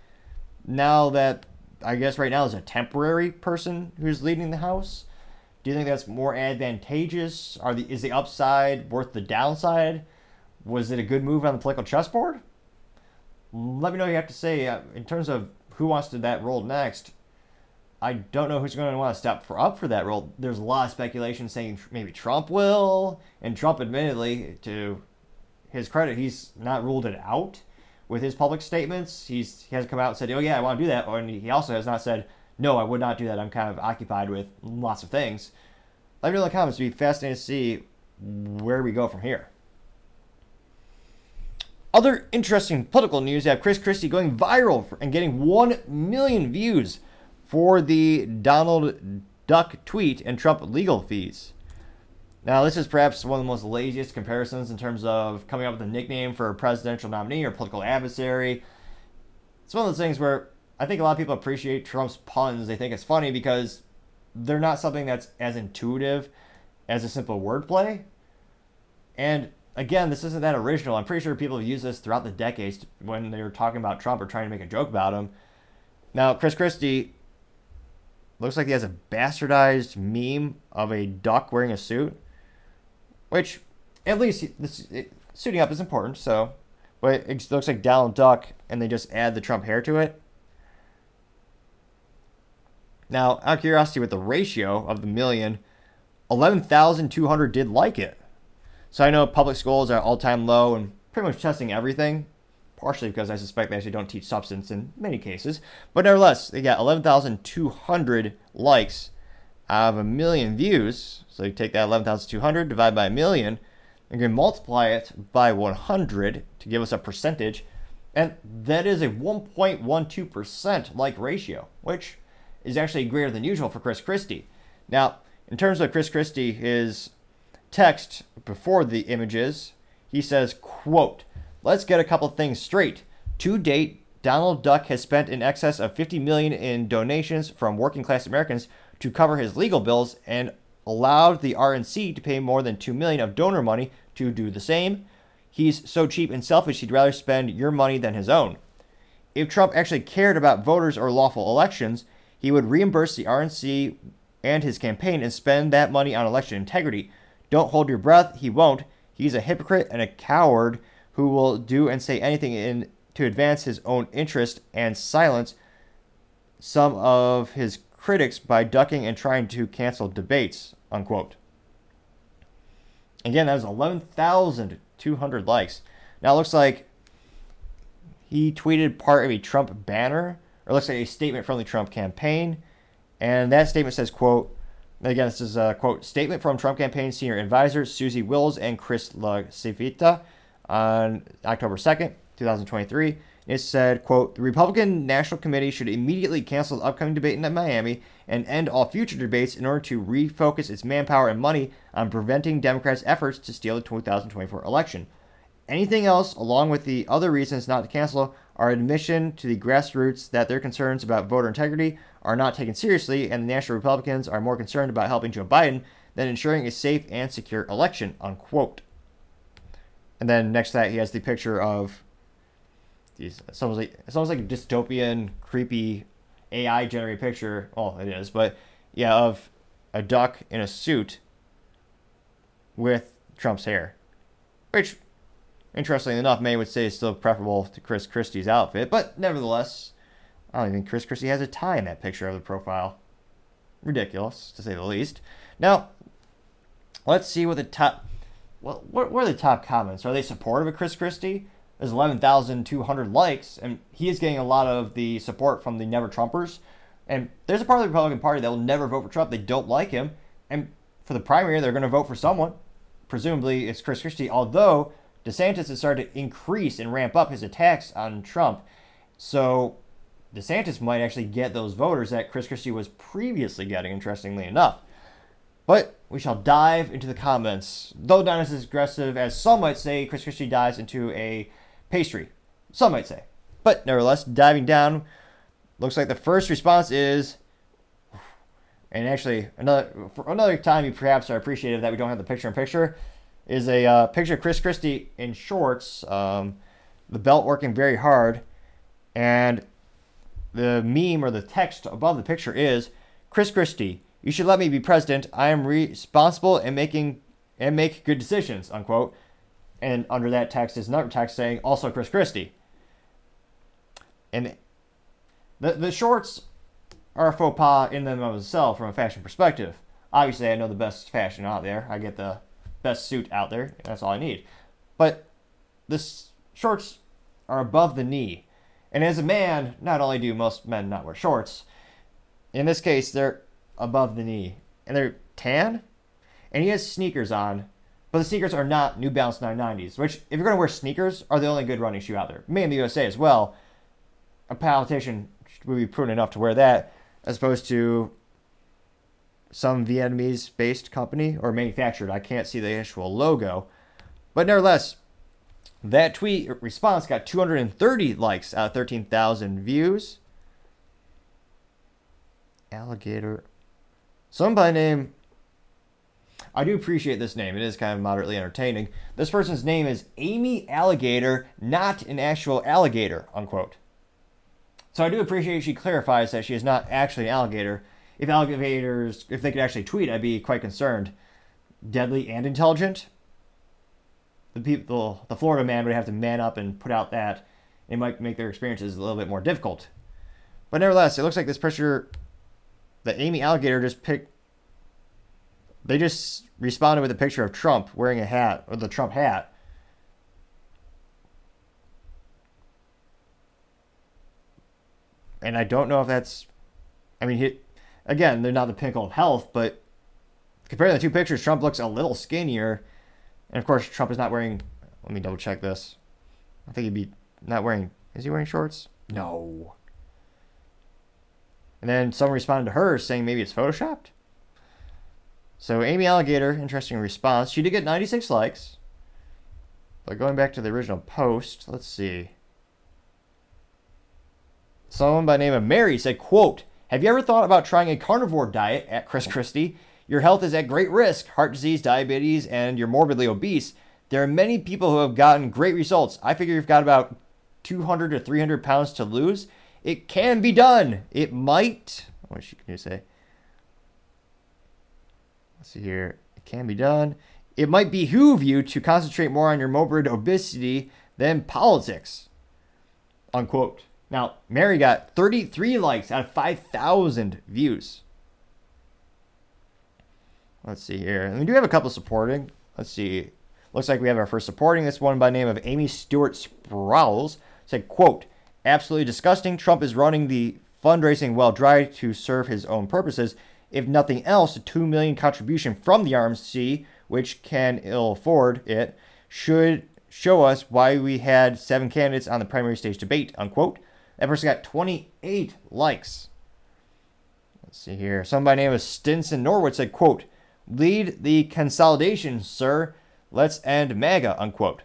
now that I guess right now is a temporary person who's leading the House? Do you think that's more advantageous? Are the is the upside worth the downside? Was it a good move on the political chessboard? Let me know what you have to say uh, in terms of who wants to that role next. I don't know who's going to want to step for up for that role. There's a lot of speculation saying maybe Trump will, and Trump, admittedly, to his credit, he's not ruled it out with his public statements. He's he hasn't come out and said, "Oh yeah, I want to do that," and he also has not said, "No, I would not do that. I'm kind of occupied with lots of things." Let me know in the comments. It'd be fascinating to see where we go from here. Other interesting political news: you have Chris Christie going viral and getting one million views for the Donald Duck tweet and Trump legal fees. Now, this is perhaps one of the most laziest comparisons in terms of coming up with a nickname for a presidential nominee or political adversary. It's one of those things where I think a lot of people appreciate Trump's puns. They think it's funny because they're not something that's as intuitive as a simple wordplay. And again, this isn't that original. I'm pretty sure people have used this throughout the decades when they were talking about Trump or trying to make a joke about him. Now, Chris Christie looks like he has a bastardized meme of a duck wearing a suit, which at least this it, suiting up is important. So, but it looks like Donald Duck, and they just add the Trump hair to it. Now, out of curiosity, with the ratio of the million, 11,200 did like it. So I know public schools are all time low and pretty much testing everything, partially because I suspect they actually don't teach substance in many cases. But nevertheless, they got 11,200 likes out of a million views. So you take that 11,200, divide by a million, and you can multiply it by 100 to give us a percentage. And that is a 1.12% like ratio, which is actually greater than usual for Chris Christie. Now, in terms of Chris Christie, his text before the images, he says, quote, let's get a couple things straight. To date, Donald Duck has spent in excess of 50 million in donations from working class Americans to cover his legal bills and allowed the RNC to pay more than 2 million of donor money to do the same. He's so cheap and selfish he'd rather spend your money than his own. If Trump actually cared about voters or lawful elections, he would reimburse the RNC and his campaign and spend that money on election integrity. Don't hold your breath, he won't. He's a hypocrite and a coward who will do and say anything in to advance his own interest and silence some of his critics by ducking and trying to cancel debates. Unquote. Again, that was 11,200 likes. Now it looks like he tweeted part of a Trump banner, or looks like a statement from the Trump campaign. And that statement says, quote, again, this is a quote, statement from Trump campaign senior advisors Susie Wiles and Chris LaCivita on October 2nd, 2023. It said, quote, the Republican National Committee should immediately cancel the upcoming debate in Miami and end all future debates in order to refocus its manpower and money on preventing Democrats' efforts to steal the 2024 election. Anything else, along with the other reasons not to cancel, are admission to the grassroots that their concerns about voter integrity are not taken seriously, and the National Republicans are more concerned about helping Joe Biden than ensuring a safe and secure election. Unquote. And then next to that, he has the picture of these. It's almost like it's almost like a dystopian, creepy AI generated picture. Well, it is, but yeah, of a duck in a suit with Trump's hair, which, interestingly enough, many would say it's still preferable to Chris Christie's outfit. But nevertheless, I don't even think Chris Christie has a tie in that picture of the profile. Ridiculous, to say the least. Now, let's see what the top. What, what, what are the top comments? Are they supportive of Chris Christie? There's 11,200 likes, and he is getting a lot of the support from the Never Trumpers. And there's a part of the Republican Party that will never vote for Trump. They don't like him. And for the primary, they're going to vote for someone. Presumably, it's Chris Christie, although DeSantis has started to increase and ramp up his attacks on Trump. So DeSantis might actually get those voters that Chris Christie was previously getting, interestingly enough. But we shall dive into the comments. Though not as aggressive as some might say, Chris Christie dives into a pastry. Some might say. But nevertheless, diving down, looks like the first response is, and actually another for another time you perhaps are appreciative that we don't have the picture in picture, is a uh, picture of Chris Christie in shorts, um, the belt working very hard, and the meme or the text above the picture is Chris Christie. You should let me be president. I am responsible and making and make good decisions. Unquote. And under that text is another text saying also Chris Christie. And the the shorts are a faux pas in them of themselves from a fashion perspective. Obviously, I know the best fashion out there. I get the best suit out there. That's all I need. But the shorts are above the knee. And as a man, not only do most men not wear shorts, in this case, they're above the knee. And they're tan. And he has sneakers on. But the sneakers are not New Balance 990s, which, if you're going to wear sneakers, are the only good running shoe out there. Made in the USA as well. A politician would be prudent enough to wear that, as opposed to some Vietnamese based company or manufactured. I can't see the actual logo. But nevertheless, that tweet response got 230 likes out of 13,000 views. Alligator. Some by name. I do appreciate this name. It is kind of moderately entertaining. This person's name is Amy Alligator, not an actual alligator, unquote. So I do appreciate she clarifies that she is not actually an alligator. If alligators, if they could actually tweet, I'd be quite concerned. Deadly and intelligent. The people, the Florida man would have to man up and put out that. It might make their experiences a little bit more difficult. But nevertheless, it looks like this picture that Amy Alligator just picked. They just responded with a picture of Trump wearing a hat, or the Trump hat. And I don't know if that's. I mean, he, again, they're not the pinnacle of health, but comparing the two pictures, Trump looks a little skinnier. And of course, Trump is not wearing. Let me double check this. I think he'd be not wearing. Is he wearing shorts? No. And then someone responded to her saying maybe it's photoshopped. So Amy Alligator, interesting response. She did get 96 likes. But going back to the original post, let's see. Someone by the name of Mary said, quote, Have you ever thought about trying a carnivore diet at Chris Christie? Your health is at great risk, heart disease, diabetes, and you're morbidly obese. There are many people who have gotten great results. I figure you've got about 200 to 300 pounds to lose. It can be done. It might. What can you say? Let's see here. It can be done. It might behoove you to concentrate more on your morbid obesity than politics. Unquote. Now, Mary got 33 likes out of 5,000 views. Let's see here. And we do have a couple supporting. Let's see. Looks like we have our first supporting. This one by name of Amy Stewart Sprouls. Said, quote, absolutely disgusting. Trump is running the fundraising well dry to serve his own purposes. If nothing else, a two million contribution from the RNC, which can ill afford it, should show us why we had seven candidates on the primary stage debate. Unquote. That person got 28 likes. Let's see here. Somebody named Stinson Norwood said, quote, lead the consolidation, sir. Let's end MAGA, unquote.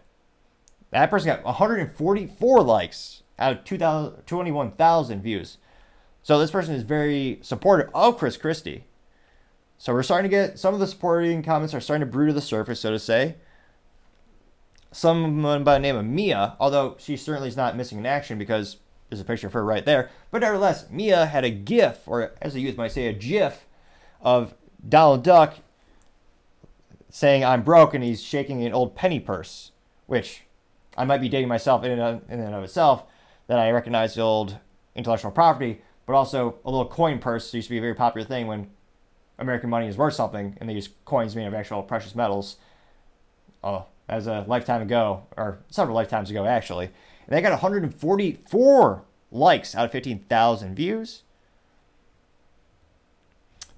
That person got 144 likes out of 21,000 views. So this person is very supportive of Chris Christie. So we're starting to get some of the supporting comments are starting to brew to the surface, so to say. Someone by the name of Mia, although she certainly is not missing in action because there's a picture of her right there. But nevertheless, Mia had a GIF, or as the youth might say, a GIF of Donald Duck saying I'm broke and he's shaking an old penny purse, which I might be dating myself in and, in and of itself that I recognize the old intellectual property, but also a little coin purse used to be a very popular thing when American money is worth something and they use coins made of actual precious metals. Oh, as a lifetime ago, or several lifetimes ago actually. And they got 144 likes out of 15,000 views.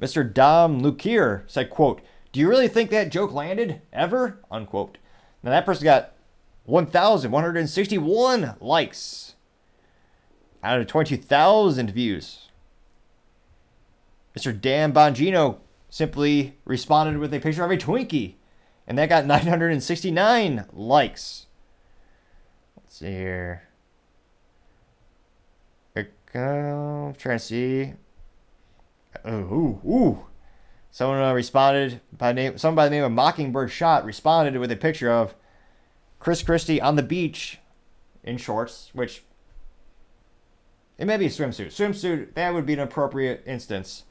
Mr. Dom Lucre said, quote, do you really think that joke landed? Ever? Unquote. Now that person got 1,161 likes out of 22,000 views. Mr. Dan Bongino simply responded with a picture of a Twinkie, and that got 969 likes. See here. I'm trying to see. Oh, ooh, ooh. Someone uh, responded by name. Someone by the name of Mockingbird Shot responded with a picture of Chris Christie on the beach in shorts, which it may be a swimsuit. Swimsuit that would be an appropriate instance.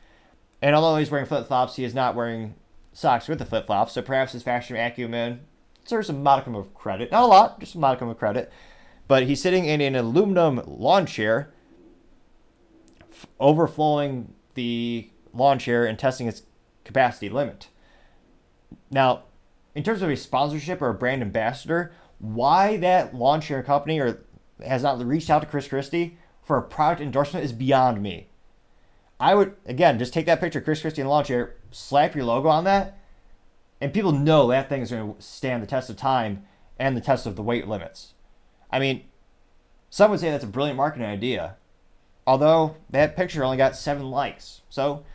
And although he's wearing flip flops, he is not wearing socks with the flip flops. So perhaps his fashion acumen deserves a modicum of credit. Not a lot, just a modicum of credit. But he's sitting in an aluminum lawn chair, f- overflowing the lawn chair and testing its capacity limit. Now, in terms of a sponsorship or a brand ambassador, why that lawn chair company or has not reached out to Chris Christie for a product endorsement is beyond me. I would again just take that picture, Chris Christie the lawn chair, slap your logo on that, and people know that thing is going to stand the test of time and the test of the weight limits. I mean, some would say that's a brilliant marketing idea, although that picture only got seven likes. So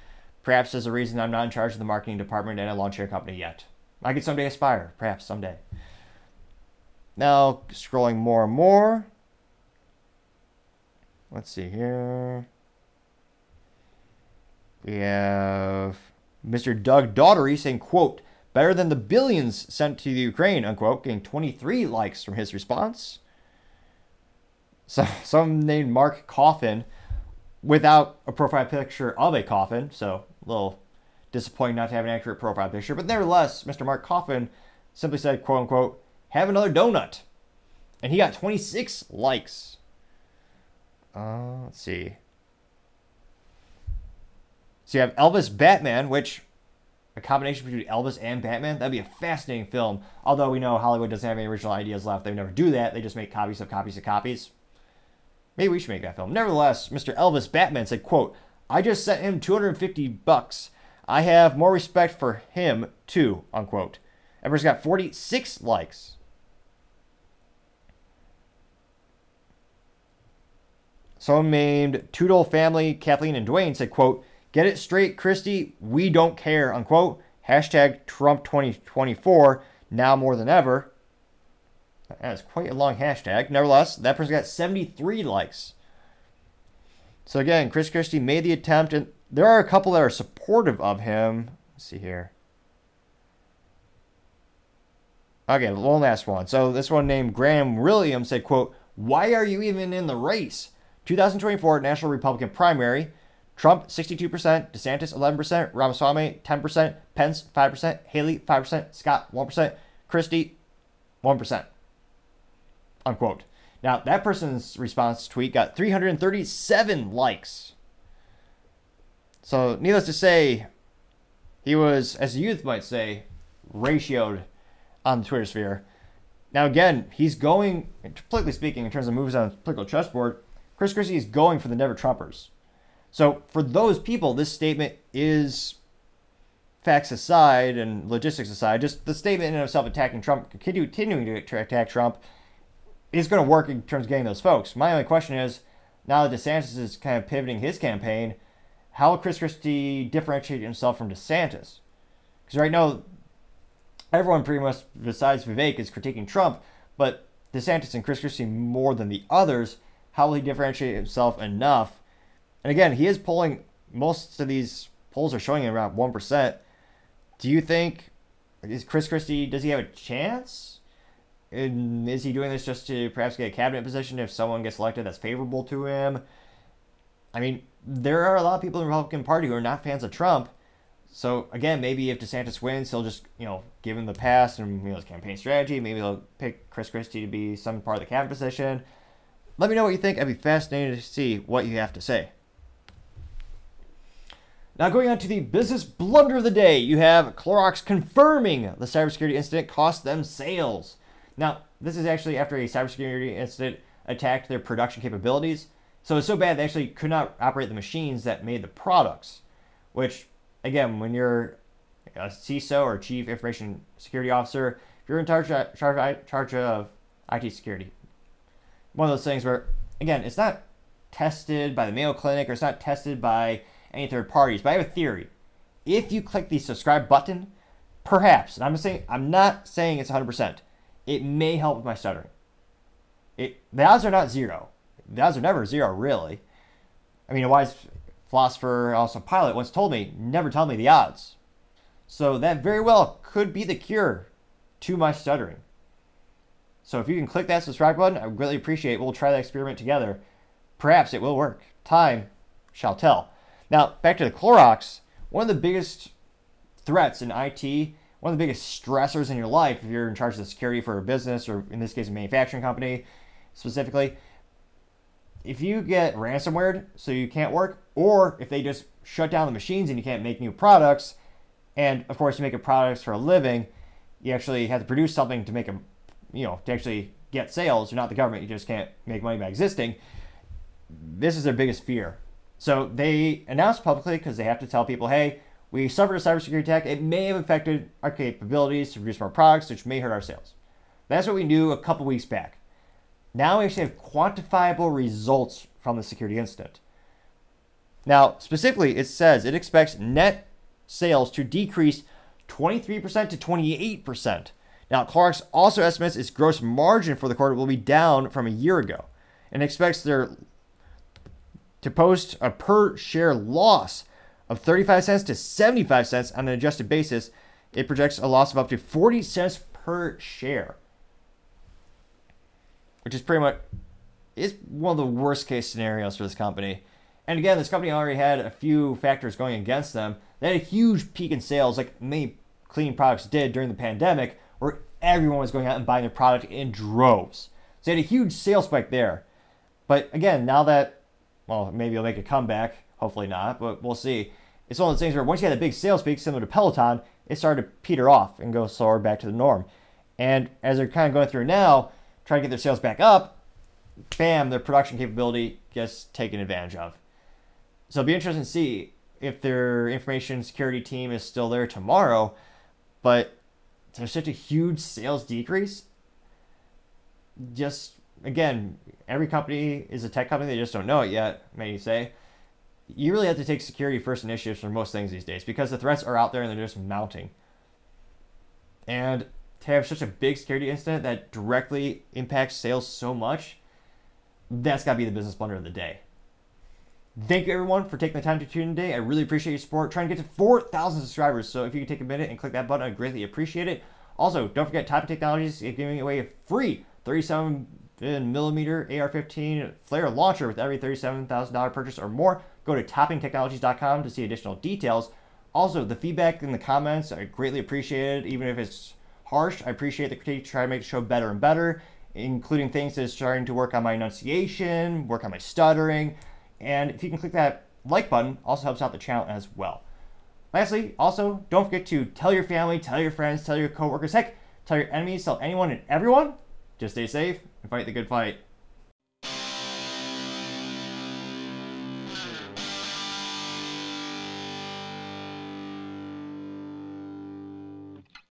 Perhaps there's a reason I'm not in charge of the marketing department at a lawn chair company yet. I could someday aspire, perhaps someday. Now, scrolling more and more. Let's see here. We have Mr. Doug Daughtery saying, quote, better than the billions sent to the Ukraine, unquote, getting 23 likes from his response. So, some named Mark Coffin without a profile picture of a coffin, so a little disappointing not to have an accurate profile picture. But nevertheless, Mr. Mark Coffin simply said, quote unquote, have another donut. And he got 26 likes. Uh, let's see. So you have Elvis Batman, which a combination between Elvis and Batman, that'd be a fascinating film. Although we know Hollywood doesn't have any original ideas left, they never do that. They just make copies of copies of copies. Maybe we should make that film. Nevertheless, Mr. Elvis Batman said, quote, I just sent him 250 bucks. I have more respect for him too, unquote. Ever's got 46 likes. Someone named Toodle Family, Kathleen and Dwayne said, quote, Get it straight, Christie. We don't care, unquote. Hashtag Trump 2024, now more than ever. That is quite a long hashtag. Nevertheless, that person got 73 likes. So again, Chris Christie made the attempt, and there are a couple that are supportive of him. Let's see here. Okay, one last one. So this one named Graham Williams said, quote, Why are you even in the race? 2024 National Republican primary. Trump 62%, DeSantis 11%, Ramaswamy 10%, Pence 5%, Haley 5%, Scott 1%, Christie 1%. Unquote. Now, that person's response tweet got 337 likes. So, needless to say, he was, as the youth might say, ratioed on the Twitter sphere. Now, again, he's going, politically speaking, in terms of moves on the political chessboard, Chris Christie is going for the Never Trumpers. So, for those people, this statement is facts aside and logistics aside, just the statement in itself attacking Trump, continuing to attack Trump, is going to work in terms of getting those folks. My only question is now that DeSantis is kind of pivoting his campaign, how will Chris Christie differentiate himself from DeSantis? Because right now, everyone pretty much, besides Vivek, is critiquing Trump, but DeSantis and Chris Christie more than the others. How will he differentiate himself enough? And again, he is polling, most of these polls are showing around 1%. Do you think, is Chris Christie, does he have a chance? And is he doing this just to perhaps get a cabinet position if someone gets elected that's favorable to him? I mean, there are a lot of people in the Republican Party who are not fans of Trump. So again, maybe if DeSantis wins, he'll just you know give him the pass and you know his campaign strategy. Maybe they'll pick Chris Christie to be some part of the cabinet position. Let me know what you think. I'd be fascinated to see what you have to say. Now, going on to the business blunder of the day, you have Clorox confirming the cybersecurity incident cost them sales. Now, this is actually after a cybersecurity incident attacked their production capabilities. So it's so bad they actually could not operate the machines that made the products. Which, again, when you're a CISO or Chief Information Security Officer, if you're in charge of, charge of IT security, one of those things where, again, it's not tested by the Mayo Clinic or it's not tested by any third parties. But I have a theory. If you click the subscribe button, perhaps, and I'm saying I'm not saying it's 100%, it may help with my stuttering. It the odds are not zero. The odds are never zero, really. I mean, a wise philosopher, also pilot, once told me, never tell me the odds. So that very well could be the cure to my stuttering. So if you can click that subscribe button, I would greatly appreciate it. We'll try that experiment together. Perhaps it will work. Time shall tell. Now, back to the Clorox. One of the biggest threats in IT, one of the biggest stressors in your life, if you're in charge of the security for a business or in this case, a manufacturing company specifically, if you get ransomware so you can't work, or if they just shut down the machines and you can't make new products, and of course you make products for a living, you actually have to produce something to make a, you know, to actually get sales. You're not the government. You just can't make money by existing. This is their biggest fear. So they announced publicly because they have to tell people, hey, we suffered a cybersecurity attack. It may have affected our capabilities to produce more products, which may hurt our sales. That's what we knew a couple weeks back. Now we actually have quantifiable results from the security incident. Now, specifically, it says it expects net sales to decrease 23% to 28%. Now, Clorox also estimates its gross margin for the quarter will be down from a year ago and expects their to post a per share loss of 35 cents to 75 cents on an adjusted basis. It projects a loss of up to 40 cents per share, which is pretty much is one of the worst case scenarios for this company. And again, this company already had a few factors going against them. They had a huge peak in sales, like many cleaning products did during the pandemic, where everyone was going out and buying their product in droves. So they had a huge sales spike there. But again, now that, well, maybe it'll make a comeback. Hopefully not, but we'll see. It's one of those things where once you had a big sales peak, similar to Peloton, it started to peter off and go slower back to the norm. And as they're kind of going through now, trying to get their sales back up, bam, their production capability gets taken advantage of. So it'll be interesting to see if their information security team is still there tomorrow. But there's such a huge sales decrease. Just again, every company is a tech company. They just don't know it yet. May you say? You really have to take security first initiatives for most things these days because the threats are out there and they're just mounting. And to have such a big security incident that directly impacts sales so much, that's got to be the business blunder of the day. Thank you everyone for taking the time to tune in today. I really appreciate your support. Trying to get to 4,000 subscribers. So if you could take a minute and click that button, I greatly appreciate it. Also, don't forget Topping Technologies is giving away a free 37 millimeter AR-15 flare launcher with every $37,000 purchase or more. Go to toppingtechnologies.com to see additional details. Also, the feedback in the comments I greatly appreciate it, even if it's harsh. I appreciate the critique to try to make the show better and better, including things that is starting to work on my enunciation, work on my stuttering, and if you can click that like button, also helps out the channel as well. Lastly, also, don't forget to tell your family, tell your friends, tell your coworkers, heck, tell your enemies, tell anyone and everyone. Just stay safe and fight the good fight.